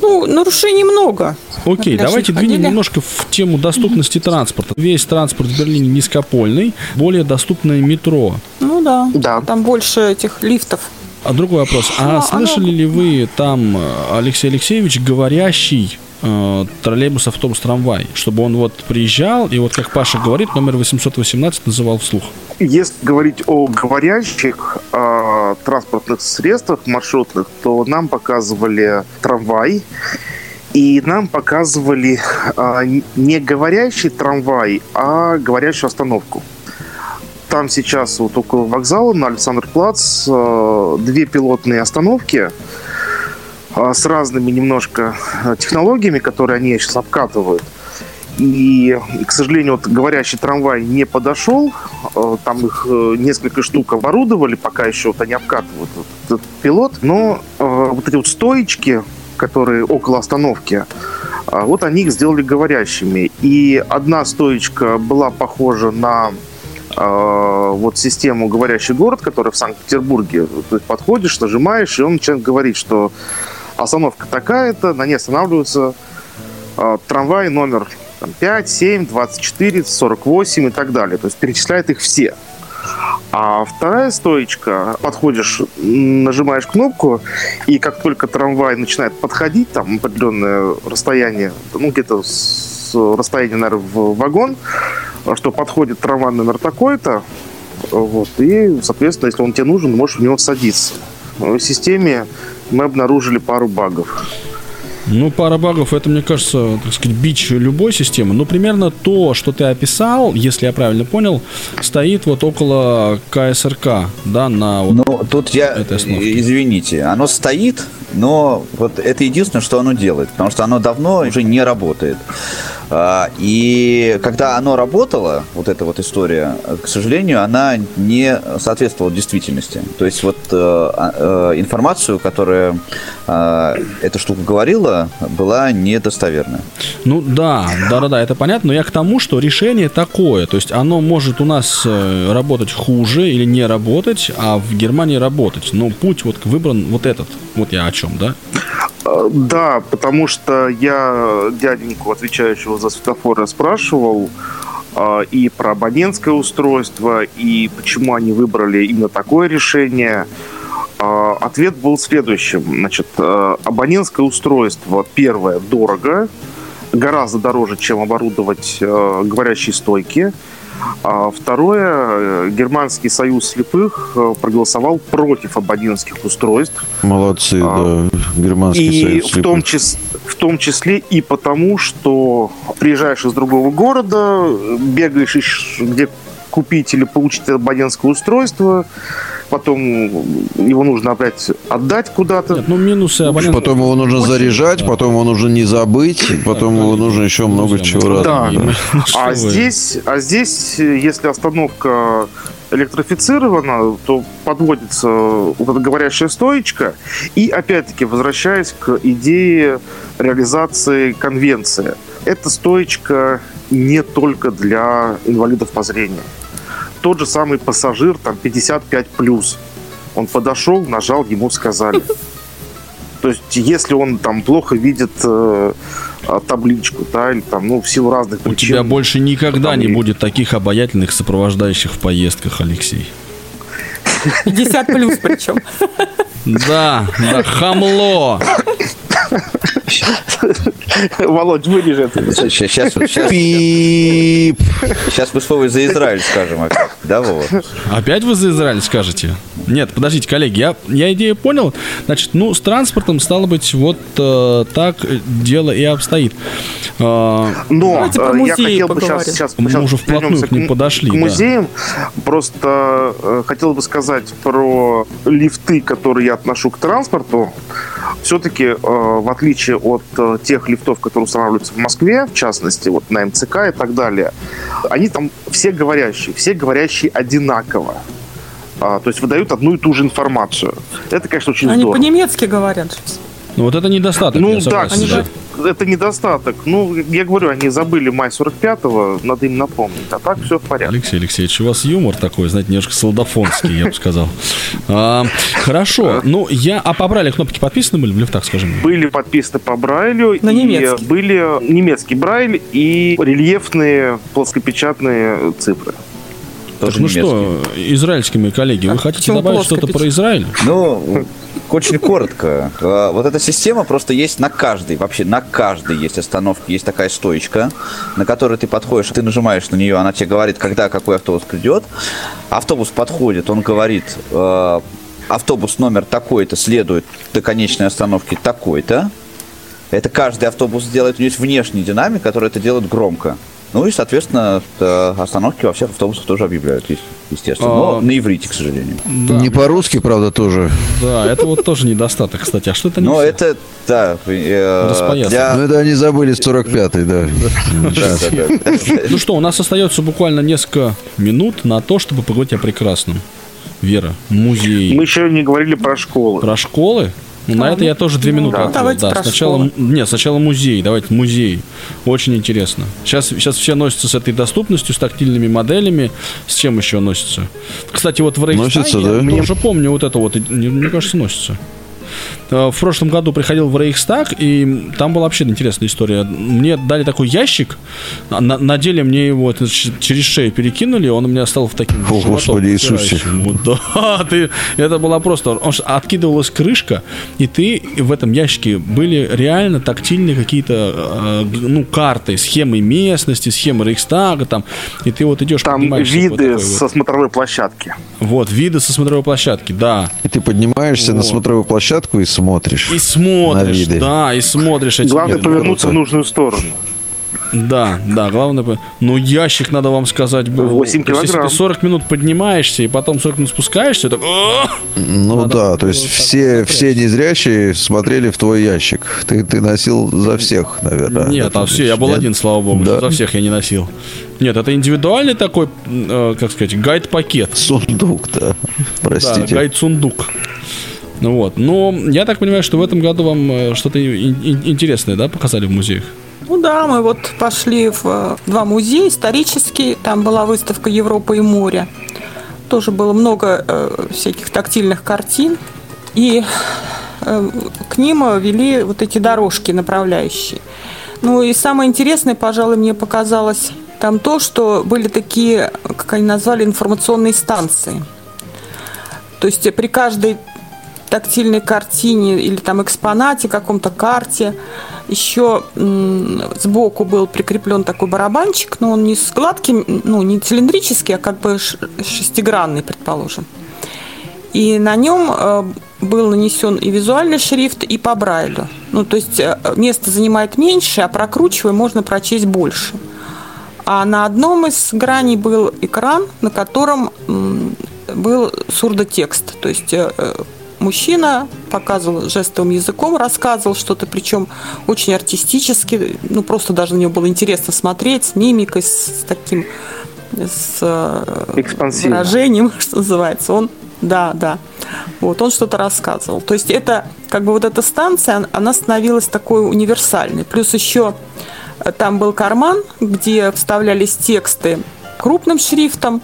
Ну, нарушений много. Окей, пляж давайте не двинем немножко в тему доступности транспорта. Весь транспорт в Берлине низкопольный, более доступное метро. Ну да. Да. Там больше этих лифтов. А другой вопрос. А Ну, оно- слышали ли вы там, э, Алексей Алексеевич, говорящий э, троллейбус, автобус, трамвай, чтобы он вот приезжал и вот как Паша говорит, номер 818 называл вслух. Если говорить о говорящих э, транспортных средствах маршрутных, то нам показывали трамвай, и нам показывали э, не говорящий трамвай, а говорящую остановку. Там сейчас вот около вокзала на Александр-Плац э, две пилотные остановки с разными немножко э, технологиями, которые они сейчас обкатывают. И, к сожалению, вот говорящий трамвай не подошел. Э, Там их э, несколько штук оборудовали, пока еще вот они обкатывают вот этот пилот. Но э, вот эти вот стоечки, которые около остановки, э, вот они их сделали говорящими. И одна стоечка была похожа на э, вот систему «Говорящий город», которая в Санкт-Петербурге. Есть подходишь, нажимаешь, и он начинает говорить, что остановка такая-то, на ней останавливаются э, трамвай номер там, 5, 7, 24, 48 и так далее. То есть перечисляет их все. А вторая стоечка, подходишь, нажимаешь кнопку, и как только трамвай начинает подходить, там определенное расстояние, ну где-то с расстояния, наверное, в вагон, что подходит трамвай номер такой-то, вот, и, соответственно, если он тебе нужен, можешь в него садиться. В системе мы обнаружили пару багов. Ну, пара багов, это, мне кажется, так сказать, бич любой системы. Но примерно то, что ты описал, если я правильно понял, стоит вот около КСРК, да, на вот Ну, тут я, этой остановке. извините, оно стоит, но вот это единственное, что оно делает, потому что оно давно уже не работает. А, И когда оно работало, вот эта вот история, к сожалению, она не соответствовала действительности. То есть вот э, а, э, информацию, которая э, эта штука говорила, была недостоверная. Ну да, да, да, да, это понятно, но я к тому, что решение такое, то есть оно может у нас э, работать хуже или не работать, а в Германии работать. Но путь вот выбран вот этот. Вот я о чем, да? Э, Да, потому что я дяденьку, отвечающего за светофоры, спрашивал э, и про абонентское устройство, и почему они выбрали именно такое решение. Э, Ответ был следующим. Значит, абонентское устройство, первое, дорого, гораздо дороже, чем оборудовать говорящие стойки. А второе, э, Германский союз слепых э, проголосовал против абонентских устройств. Молодцы, А. да. Германский И союз в том, слепых. чис- в том числе и потому, что приезжаешь из другого города, бегаешь, где купить или получить абонентское устройство, потом его нужно опять отдать куда-то. Нет, ну минусы абонента. Потом его нужно заряжать, потом его нужно не забыть, потом его нужно еще много чего. Да. ну А здесь, а здесь, если остановка электрифицирована, то подводится вот эта говорящая стоечка. И опять-таки, возвращаясь к идее реализации конвенции, эта стоечка не только для инвалидов по зрению. Тот же самый пассажир, там 55 плюс, он подошел, нажал, ему сказали. То есть, если он там плохо видит э, а, табличку, да, или там, ну, в силу разных У причин. тебя больше никогда Там не будет таких обаятельных сопровождающих в поездках, Алексей. 50 плюс причем. Да, да, хамло. Володь, вырежи это. Сейчас, сейчас, Пип. сейчас мы слово за Израиль скажем опять. Да, Вова? Опять вы за Израиль скажете? Нет, подождите, коллеги, я, я идею понял. Значит, ну, с транспортом, стало быть, вот э, так дело и обстоит. Э, Но Давайте про э, я хотел бы сейчас, сейчас, Мы уже вплотную к ним подошли, К да. музеям. Просто э, хотел бы сказать про лифты, которые я отношу к транспорту. Все-таки, э, в отличие от э, тех лифтов, которые устанавливаются в Москве, в частности, вот на МЦК и так далее, они там все говорящие, все говорящие одинаково. А, то есть выдают одну и ту же информацию. Это, конечно, очень Они здорово. по-немецки говорят. Ну, вот это недостаток, Ну я да, это недостаток. Ну, я говорю, они забыли май 45-го, надо им напомнить. А так все в порядке. Алексей Алексеевич, у вас юмор такой, знаете, немножко солдафонский, я бы сказал. А, хорошо, ну, я... А по Брайлю кнопки подписаны были в лифтах, скажи мне? Были подписаны по Брайлю. На и немецкий. Были немецкий Брайль и рельефные плоскопечатные цифры. Тоже ну немецкий. что, израильскими коллеги, вы А хотите добавить что-то про Израиль? Ну, очень коротко. Э, Вот эта система просто есть на каждой, вообще на каждой есть остановке, есть такая стоечка, на которой ты подходишь, ты нажимаешь на нее, она тебе говорит, когда какой автобус придет. Автобус подходит, он говорит, э, автобус номер такой-то следует до конечной остановки такой-то. Это каждый автобус делает, у него есть внешний динамик, который это делает громко. Ну и, соответственно, э, остановки во всех автобусах тоже объявляют, естественно. Но А- на иврите, к сожалению. Не по-русски, правда, тоже. Да, это вот тоже недостаток, кстати. А что это не Но все? это, да, э, для... Ну, это они забыли 45-й, да. Ну что, у нас остается буквально несколько минут на то, чтобы поговорить о прекрасном. Вера, музей. Мы еще не говорили про школы. Про школы? Ну, на это я тоже две минуты да. отвел. Давайте Да, про сначала, школы. нет, сначала музей. Давайте музей. Очень интересно. Сейчас, сейчас все носятся с этой доступностью, с тактильными моделями. С чем еще носятся? Кстати, вот в Рейхстаге Носятся, я да? тоже помню вот это вот. мне кажется, носится. Э, В прошлом году приходил в Рейхстаг, и там была вообще интересная история. Мне дали такой ящик, на, на деле мне его это через шею перекинули, он у меня стал в таким О, Господи Иисусе. Вот, Да, ты, это была просто... Он откидывалась крышка, и ты в этом ящике были реально тактильные какие-то, э, ну, карты, схемы местности, схемы Рейхстага там, и ты вот идешь, Там вот виды такой со смотровой площадки. вот, вот, виды со смотровой площадки, да. И ты поднимаешься на Вот. смотровую площадку и смотришь. И На смотришь, виды. да, и смотришь эти Главное виды. повернуться в нужную сторону. Да, да, главное... Ну, ящик, надо вам сказать, был... 8 То есть, если килограмм. ты 40 минут поднимаешься, и потом 40 минут спускаешься, так... Ну Надо да, то есть все, вот все незрячие смотрели в твой ящик. Ты, ты носил за всех, наверное. Нет, а все, я был Нет? один, слава богу, Да. за всех я не носил. Нет, это индивидуальный такой, э, как сказать, гайд-пакет. Сундук, да. Да, Простите. гайд-сундук. Ну вот, но я так понимаю, что в этом году вам э, что-то ин- ин- интересное, да, показали в музеях? Ну да, мы вот пошли в э, два музея исторические. Там была выставка Европа и море. Тоже было много э, всяких тактильных картин. И э, к ним э, вели вот эти дорожки направляющие. Ну и самое интересное, пожалуй, мне показалось там то, что были такие, как они назвали, информационные станции. То есть при каждой тактильной картине или там экспонате, каком-то карте, еще сбоку был прикреплен такой барабанчик, но он не с гладким, ну, не цилиндрический, а как бы шестигранный, предположим. И на нем э, был нанесен и визуальный шрифт, и по Брайлю. Ну, то есть э, место занимает меньше, а прокручивая можно прочесть больше. А на одном из граней был экран, на котором был сурдотекст. То есть э, мужчина показывал жестовым языком, рассказывал что-то, причем очень артистически, ну просто даже на него было интересно смотреть, с мимикой, с таким с э, выражением, что называется. Он, да, да. Вот, он что-то рассказывал. То есть это, как бы вот эта станция, он- она становилась такой универсальной. Плюс еще э, там был карман, где вставлялись тексты крупным шрифтом,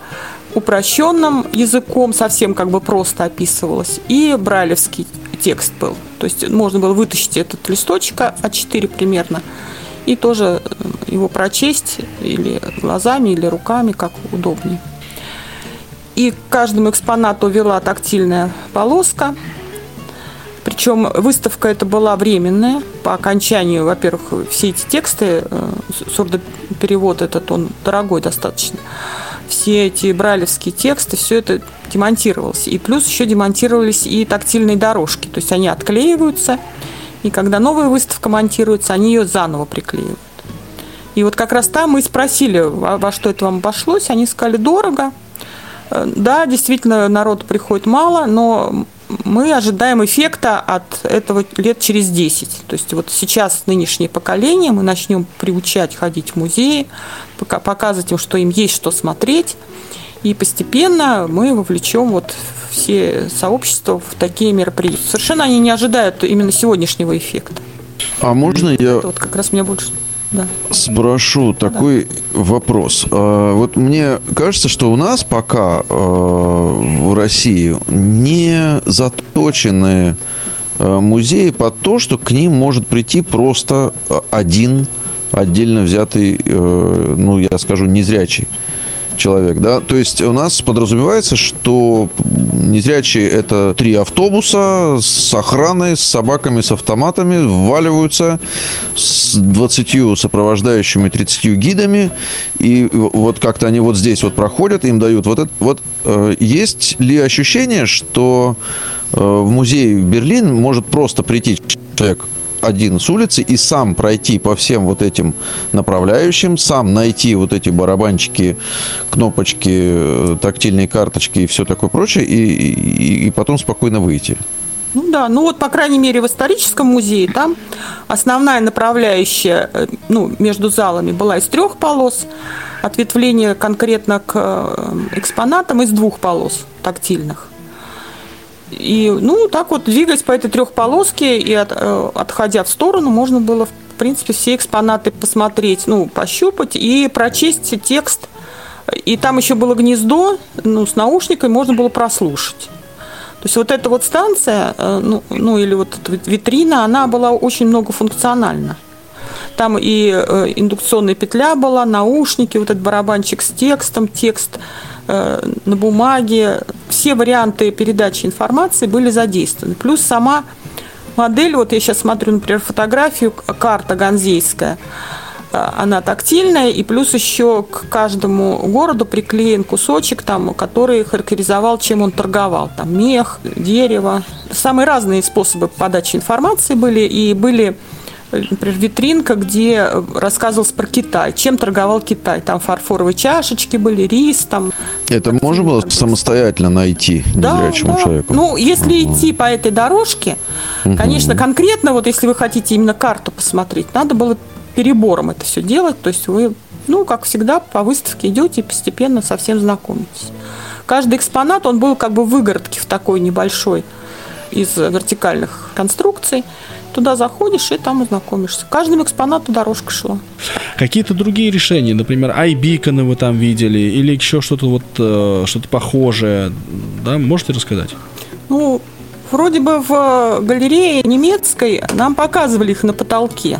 упрощенным языком, совсем как бы просто описывалось, и брайлевский текст был. То есть можно было вытащить этот листочек А4 примерно, и тоже э, его прочесть или глазами, или руками, как удобнее. И к каждому экспонату вела тактильная полоска. Причем выставка эта была временная. По окончанию, во-первых, все эти тексты, э, сурдоперевод этот, он дорогой достаточно. Все эти брайлевские тексты, все это демонтировалось. И плюс еще демонтировались и тактильные дорожки. То есть они отклеиваются, и когда новая выставка монтируется, они ее заново приклеивают. И вот как раз там мы спросили, во, во что это вам обошлось. Они сказали, дорого. Э, Да, действительно, народ приходит мало, но мы ожидаем эффекта от этого лет через 10. То есть вот сейчас нынешнее поколение, мы начнем приучать ходить в музеи, пока- показывать им, что им есть что смотреть. И постепенно мы вовлечем вот все сообщества в такие мероприятия. Совершенно они не ожидают именно сегодняшнего эффекта. А можно я Это вот как раз меня больше... Да. спрошу такой вопрос? А, Вот мне кажется, что у нас пока э, в России не заточены э, музеи под то, что к ним может прийти просто один отдельно взятый, э, ну, я скажу, незрячий человек, да? То есть у нас подразумевается, что незрячие это три автобуса с охраной, с собаками, с автоматами, вваливаются с 20 сопровождающими, 30 гидами, и вот как-то они вот здесь вот проходят, им дают вот это. Вот э, есть ли ощущение, что э, в музей Берлин может просто прийти человек один с улицы и сам пройти по всем вот этим направляющим, сам найти вот эти барабанчики, кнопочки, э, тактильные карточки и все такое прочее, и, и, и потом спокойно выйти. Ну да, ну вот, по крайней мере, в историческом музее там основная направляющая э, ну, между залами была из трех полос, ответвление конкретно к э, экспонатам из двух полос тактильных. И, ну, так вот, двигаясь по этой трехполоске и от, э, отходя в сторону, можно было, в принципе, все экспонаты посмотреть, ну, пощупать и прочесть текст. И там еще было гнездо, ну, с наушниками можно было прослушать. То есть вот эта вот станция, э, ну, ну или вот эта витрина, она была очень многофункциональна. Там и э, индукционная петля была, наушники, вот этот барабанчик с текстом, текст на бумаге. Все варианты передачи информации были задействованы. Плюс сама модель, вот я сейчас смотрю, например, фотографию, карта ганзейская, э, она тактильная, и плюс еще к каждому городу приклеен кусочек, там, который характеризовал, чем он торговал. Там мех, дерево. Самые разные способы подачи информации были, и были например, витринка, где рассказывался про Китай, чем торговал Китай. Там фарфоровые чашечки были, рис там. Это можно было самостоятельно найти да, незрячему да. человеку? Ну, если угу. идти по этой дорожке, угу. конечно, конкретно, вот если вы хотите именно карту посмотреть, надо было перебором это все делать. То есть вы, ну, как всегда, по выставке идете и постепенно совсем знакомитесь. Каждый экспонат, он был как бы в выгородке в такой небольшой из вертикальных конструкций. Туда заходишь и там знакомишься. Каждому экспонату дорожка шла. Какие-то другие решения, например, айбиконы вы там видели или еще что-то вот э, что-то похожее, да? Можете рассказать? Ну, вроде бы в галерее немецкой нам показывали их на потолке.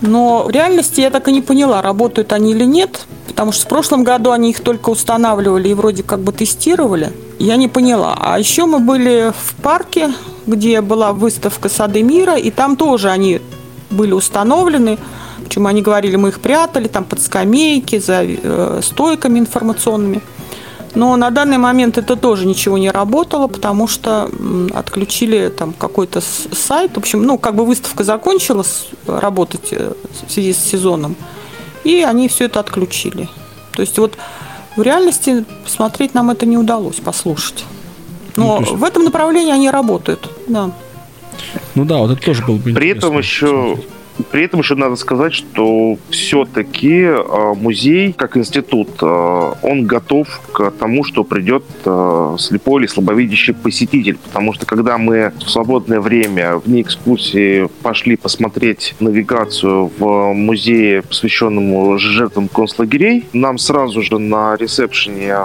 Но в реальности я так и не поняла, работают они или нет, потому что в прошлом году они их только устанавливали и вроде как бы тестировали. Я не поняла. А еще мы были в парке где была выставка «Сады мира», и там тоже они были установлены. Причем они говорили, мы их прятали там под скамейки, за э, стойками информационными. Но на данный момент это тоже ничего не работало, потому что отключили там какой-то сайт. В общем, ну, как бы выставка закончилась работать э, в связи с сезоном, и они все это отключили. То есть вот в реальности смотреть нам это не удалось, послушать. Но ну, есть... в этом направлении они работают, да. Ну да, вот это тоже был бы При этом еще при этом еще надо сказать, что все-таки э, музей, как институт, э, он готов к тому, что придет э, слепой или слабовидящий посетитель. Потому что когда мы в свободное время вне экскурсии пошли посмотреть навигацию в музее, посвященному жертвам концлагерей, нам сразу же на ресепшене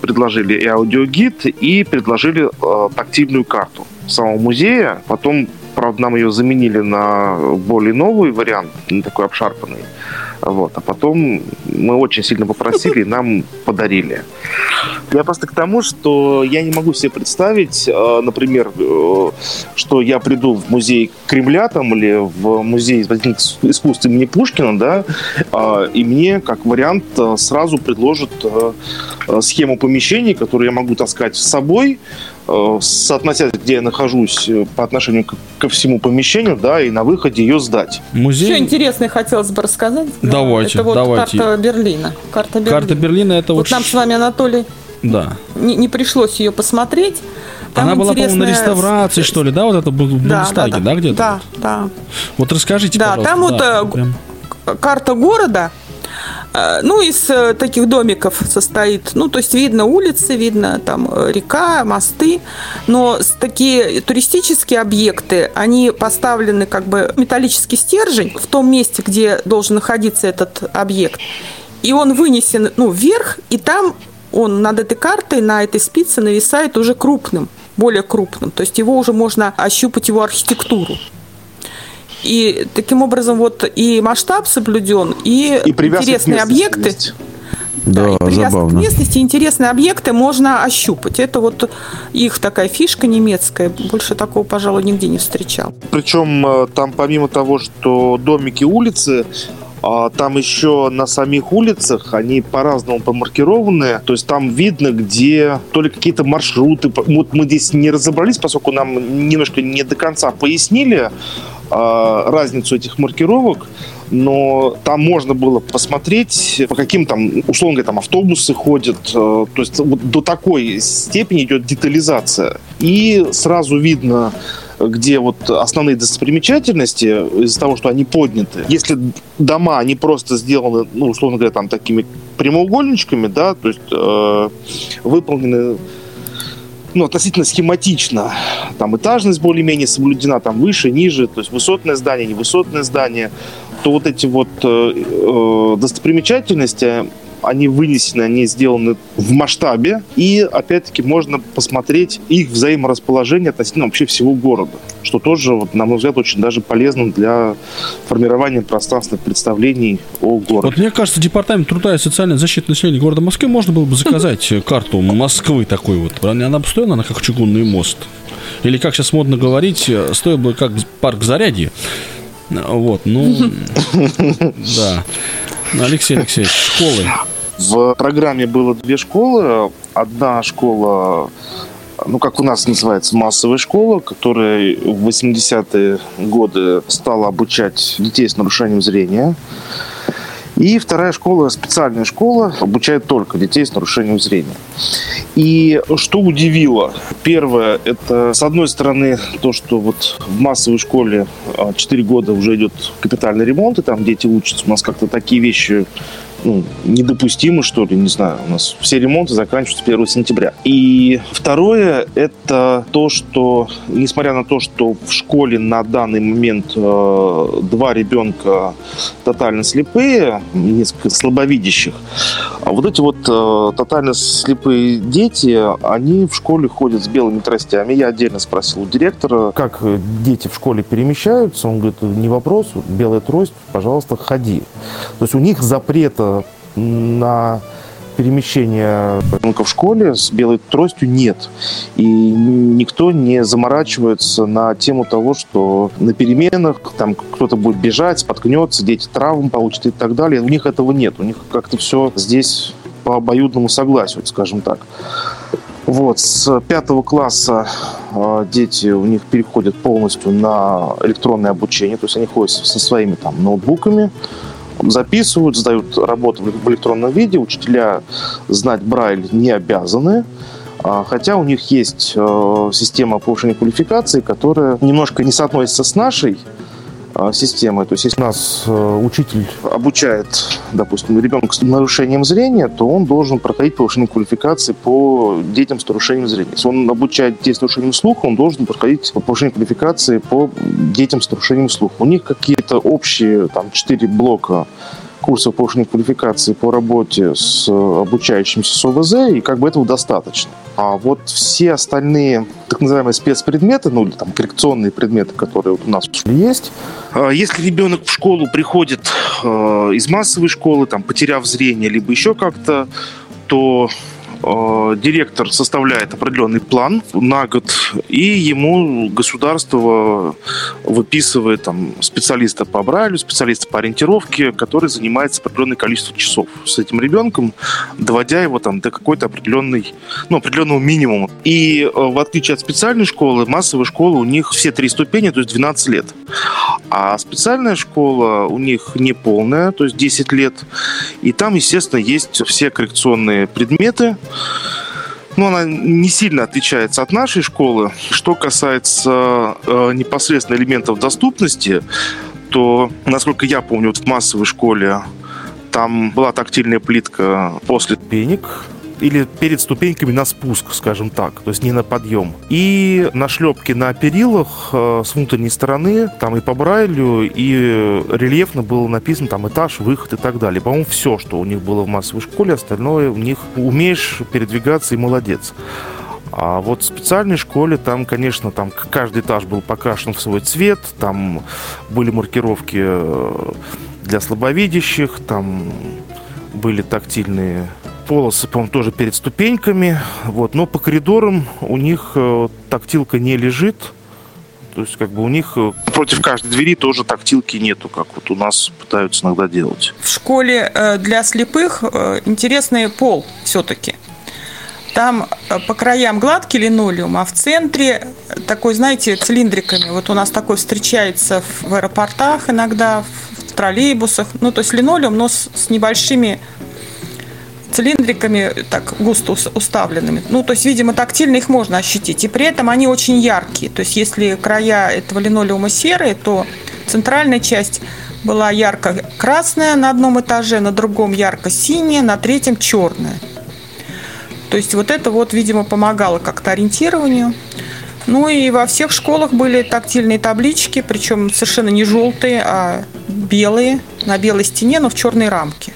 предложили и аудиогид, и предложили тактильную карту самого музея. Потом Правда, нам ее заменили на более новый вариант, на такой обшарпанный. Вот. А потом мы очень сильно попросили, и нам подарили. Я просто к тому, что я не могу себе представить, э, например, э, что я приду в музей Кремля там или в музей искусств имени Пушкина, да, э, и мне, как вариант, сразу предложат схему помещений, которые я могу таскать с собой, Э, соотнося, где я нахожусь э, по отношению к, ко всему помещению, да, и на выходе ее сдать. Музей... Все интересное хотелось бы рассказать. Давайте, это вот давайте. карта Берлина. Карта Берлина. Карта Берлина это вот. Вот нам с вами, Анатолий, да. не, не пришлось ее посмотреть. Там Она была, по-моему, на реставрации, что ли, да? Вот это был в да, да, да, да, где-то? Да, да. Вот расскажите, да, пожалуйста. Там вот да, э, прям... карта города, ну, из э, таких домиков состоит, ну, то есть видно улицы, видно там э, река, мосты, но такие туристические объекты, они поставлены как бы металлический стержень в том месте, где должен находиться этот объект, и он вынесен, ну, вверх, и там он над этой картой, на этой спице нависает уже крупным, более крупным. То есть его уже можно ощупать его архитектуру. И таким образом вот и масштаб соблюден, и, и интересные объекты. Да, да и забавно. к местности интересные объекты можно ощупать. Это вот их такая фишка немецкая. Больше такого, пожалуй, нигде не встречал. Причем э, там помимо того, что домики улицы, а там еще на самих улицах они по-разному помаркированы. То есть там видно, где то ли какие-то маршруты. Вот мы здесь не разобрались, поскольку нам немножко не до конца пояснили разницу этих маркировок но там можно было посмотреть, по каким там, условно говоря, там автобусы ходят, э, то есть вот до такой степени идет детализация. И сразу видно, где вот основные достопримечательности из-за того, что они подняты. Если дома, они просто сделаны, ну, условно говоря, там такими прямоугольничками, да, то есть э, выполнены ну, относительно схематично. Там этажность более-менее соблюдена, там выше, ниже, то есть высотное здание, невысотное здание, то вот эти вот э, э, достопримечательности, они вынесены, они сделаны в масштабе, и, опять-таки, можно посмотреть их взаиморасположение относительно вообще всего города, что тоже, вот, на мой взгляд, очень даже полезно для формирования пространственных представлений о городе. Вот мне кажется, Департамент труда и социальной защиты населения города Москвы можно было бы заказать карту Москвы такой вот. Она бы стоила, она как чугунный мост. Или, как сейчас модно говорить, стоил бы как парк Зарядье. Вот, ну, да. Алексей Алексеевич, школы. В программе было две школы. Одна школа, ну, как у нас называется, массовая школа, которая в 80-е годы стала обучать детей с нарушением зрения. И вторая школа, специальная школа, обучает только детей с нарушением зрения. И что удивило? Первое, это, с одной стороны, то, что вот в массовой школе 4 а, года уже идет капитальный ремонт, и там дети учатся. У нас как-то такие вещи ну, недопустимо, что ли, не знаю. У нас все ремонты заканчиваются 1 сентября. И второе, это то, что, несмотря на то, что в школе на данный момент э, два ребенка тотально слепые, несколько слабовидящих, а вот эти вот э, тотально слепые дети, они в школе ходят с белыми тростями. Я отдельно спросил у директора, как дети в школе перемещаются. Он говорит, не вопрос, белая трость, пожалуйста, ходи. То есть у них запрета на перемещение ребенка в школе с белой тростью нет. И никто не заморачивается на тему того, что на переменах там кто-то будет бежать, споткнется, дети травм получат и так далее. У них этого нет. У них как-то все здесь по обоюдному согласию, скажем так. Вот, с пятого класса э, дети у них переходят полностью на электронное обучение, то есть они ходят со своими там ноутбуками, записывают, сдают работу в электронном виде. Учителя знать Брайль не обязаны. А, хотя у них есть э, система повышения квалификации, которая немножко не соотносится с нашей, системы. То есть, если у нас э, учитель обучает, допустим, ребенка с нарушением зрения, то он должен проходить повышение квалификации по детям с нарушением зрения. Если он обучает детей с нарушением слуха, он должен проходить повышение квалификации по детям с нарушением слуха. У них какие-то общие там четыре блока курсов повышения квалификации по работе с обучающимся с ОВЗ, и как бы этого достаточно. А вот все остальные так называемые спецпредметы, ну или там коррекционные предметы, которые вот у нас есть, а если ребенок в школу приходит э, из массовой школы, там, потеряв зрение, либо еще как-то, то Э, директор составляет определенный план на год, и ему государство выписывает там, специалиста по Брайлю, специалиста по ориентировке, который занимается определенное количество часов с этим ребенком, доводя его там, до какой-то определенной, ну, определенного минимума. И э, в отличие от специальной школы, массовой школы у них все три ступени, то есть 12 лет. А специальная школа у них не полная, то есть 10 лет. И там, естественно, есть все коррекционные предметы, ну, она не сильно отличается от нашей школы. Что касается э, непосредственно элементов доступности, то, насколько я помню, вот в массовой школе там была тактильная плитка после пеник, или перед ступеньками на спуск, скажем так, то есть не на подъем. И на шлепке на перилах э, с внутренней стороны, там и по Брайлю, и рельефно было написано там этаж, выход и так далее. По-моему, все, что у них было в массовой школе, остальное у них умеешь передвигаться и молодец. А вот в специальной школе там, конечно, там каждый этаж был покрашен в свой цвет, там были маркировки э, для слабовидящих, там были тактильные полосы, по-моему, тоже перед ступеньками. Вот. Но по коридорам у них э, тактилка не лежит. То есть, как бы у них... Э, Против каждой двери тоже тактилки нету, как вот у нас пытаются иногда делать. В школе э, для слепых интересный пол все-таки. Там по краям гладкий линолеум, а в центре такой, знаете, цилиндриками. Вот у нас такой встречается в аэропортах иногда, в троллейбусах. Ну, то есть линолеум, но с, с небольшими цилиндриками так густо уставленными. Ну, то есть, видимо, тактильно их можно ощутить. И при этом они очень яркие. То есть, если края этого линолеума серые, то центральная часть была ярко-красная на одном этаже, на другом ярко-синяя, на третьем черная. То есть вот это вот, видимо, помогало как-то ориентированию. Ну и во всех школах были тактильные таблички, причем совершенно не желтые, а белые, на белой стене, но в черной рамке.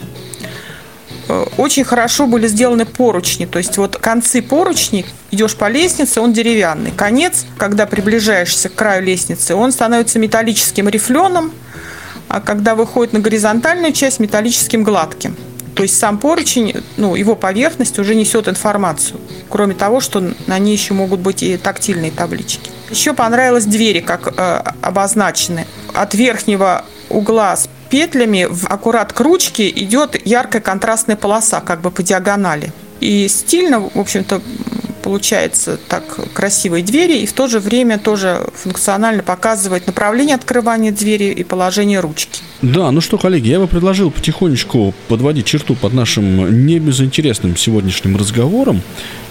Э, очень хорошо были сделаны поручни, то есть вот концы поручней, идешь по лестнице, он деревянный. Конец, когда приближаешься к краю лестницы, он становится металлическим рифленым, а когда выходит на горизонтальную часть, металлическим гладким. То есть сам поручень, ну, его поверхность уже несет информацию. Кроме того, что на ней еще могут быть и тактильные таблички. Еще понравилось двери, как э, обозначены. От верхнего угла петлями в аккурат к ручке идет яркая контрастная полоса, как бы по диагонали. И стильно, в общем-то, получается так красивые двери и в то же время тоже функционально показывает направление открывания двери и положение ручки. Да, ну что, коллеги, я бы предложил потихонечку подводить черту под нашим не безинтересным сегодняшним разговором.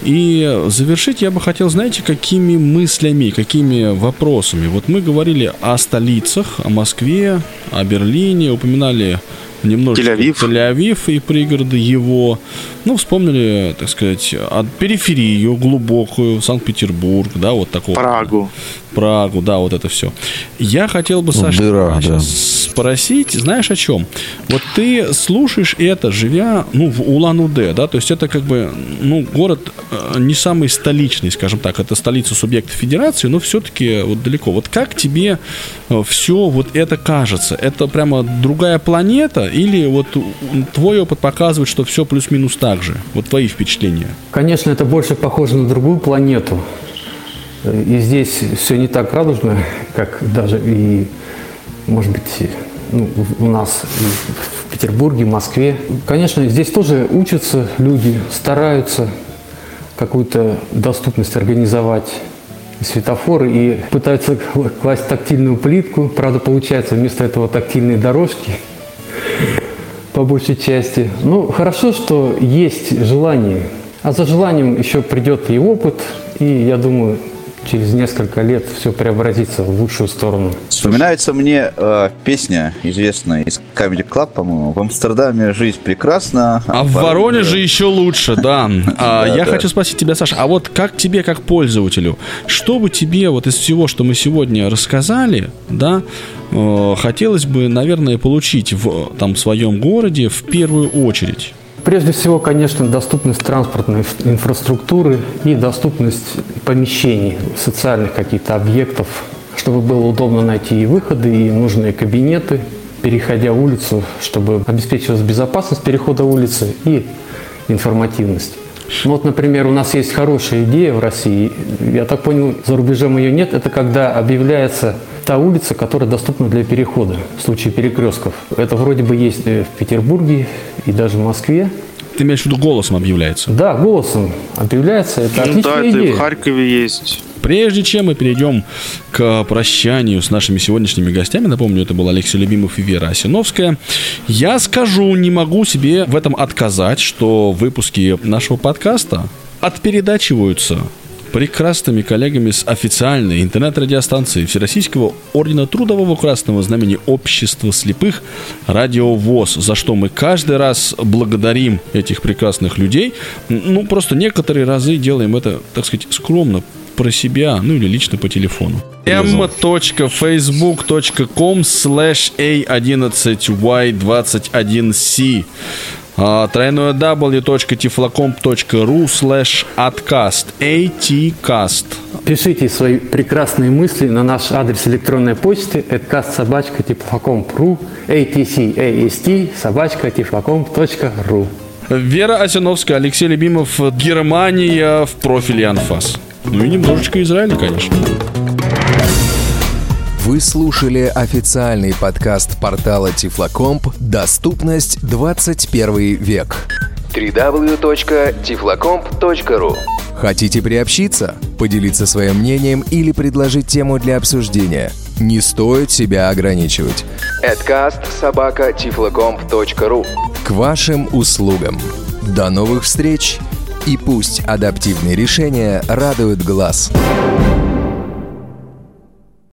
И завершить я бы хотел, знаете, какими мыслями, какими вопросами. Вот мы говорили о столицах, о Москве, о Берлине, упоминали немножечко Тель-Авив. Тель-Авив и пригороды его. Ну, вспомнили, так сказать, от периферию глубокую, Санкт-Петербург, да, вот такого. Прагу. Прагу, да, вот это все. Я хотел бы, Саша, дыра, сейчас спросить, знаешь о чем? Вот ты слушаешь это, живя, ну, в Улан-Удэ, да, то есть это как бы, ну, город э, не самый столичный, скажем так, это столица субъекта федерации, но все-таки вот далеко. Вот как тебе все вот это кажется? Это прямо другая планета или вот твой опыт показывает, что все плюс-минус так же? Вот твои впечатления? Конечно, это больше похоже на другую планету. И здесь все не так радужно, как даже и, может быть, ну, у нас в Петербурге, Москве. Конечно, здесь тоже учатся люди, стараются какую-то доступность организовать светофоры и пытаются класть тактильную плитку. Правда, получается вместо этого тактильные дорожки по большей части. Ну, хорошо, что есть желание. А за желанием еще придет и опыт, и, я думаю, через несколько лет все преобразится в лучшую сторону. Вспоминается мне э, песня известная из Comedy Club, по-моему. В Амстердаме жизнь прекрасна. А, а в Воронеже еще лучше, да. А, я хочу спросить тебя, Саша, а вот как тебе, как пользователю, что бы тебе вот из всего, что мы сегодня рассказали, да, хотелось бы, наверное, получить в там своем городе в первую очередь? Прежде всего, конечно, доступность транспортной инфраструктуры и доступность помещений, социальных каких-то объектов, чтобы было удобно найти и выходы, и нужные кабинеты, переходя улицу, чтобы обеспечивалась безопасность перехода улицы и информативность. Ну вот, например, у нас есть хорошая идея в России, я так понял, за рубежом ее нет, это когда объявляется та улица, которая доступна для перехода в случае перекрестков. Это вроде бы есть в Петербурге и даже в Москве. Ты имеешь в виду голосом объявляется? Да, голосом объявляется. Это ну, отличная да, идея. это в Харькове есть. Прежде чем мы перейдем к прощанию с нашими сегодняшними гостями, напомню, это был Алексей Любимов и Вера Осиновская, я скажу, не могу себе в этом отказать, что выпуски нашего подкаста отпередачиваются прекрасными коллегами с официальной интернет-радиостанции Всероссийского Ордена Трудового Красного Знамени Общества Слепых «Радио ВОЗ», за что мы каждый раз благодарим этих прекрасных людей. Ну, просто некоторые разы делаем это, так сказать, скромно, про себя, ну или лично по телефону. m.facebook.com slash a11y21c тройное w.tiflocomp.ru slash atcast atcast Пишите свои прекрасные мысли на наш адрес электронной почты atcast собачка tiflocomp.ru atcast собачка tiflocomp.ru Вера Осиновская, Алексей Любимов, Германия в профиле Анфас. Ну и немножечко Израиля, конечно. Вы слушали официальный подкаст портала Тифлокомп «Доступность 21 век». www.tiflocomp.ru Хотите приобщиться, поделиться своим мнением или предложить тему для обсуждения? Не стоит себя ограничивать. Adcast собака tiflocomp.ru К вашим услугам. До новых встреч! И пусть адаптивные решения радуют глаз.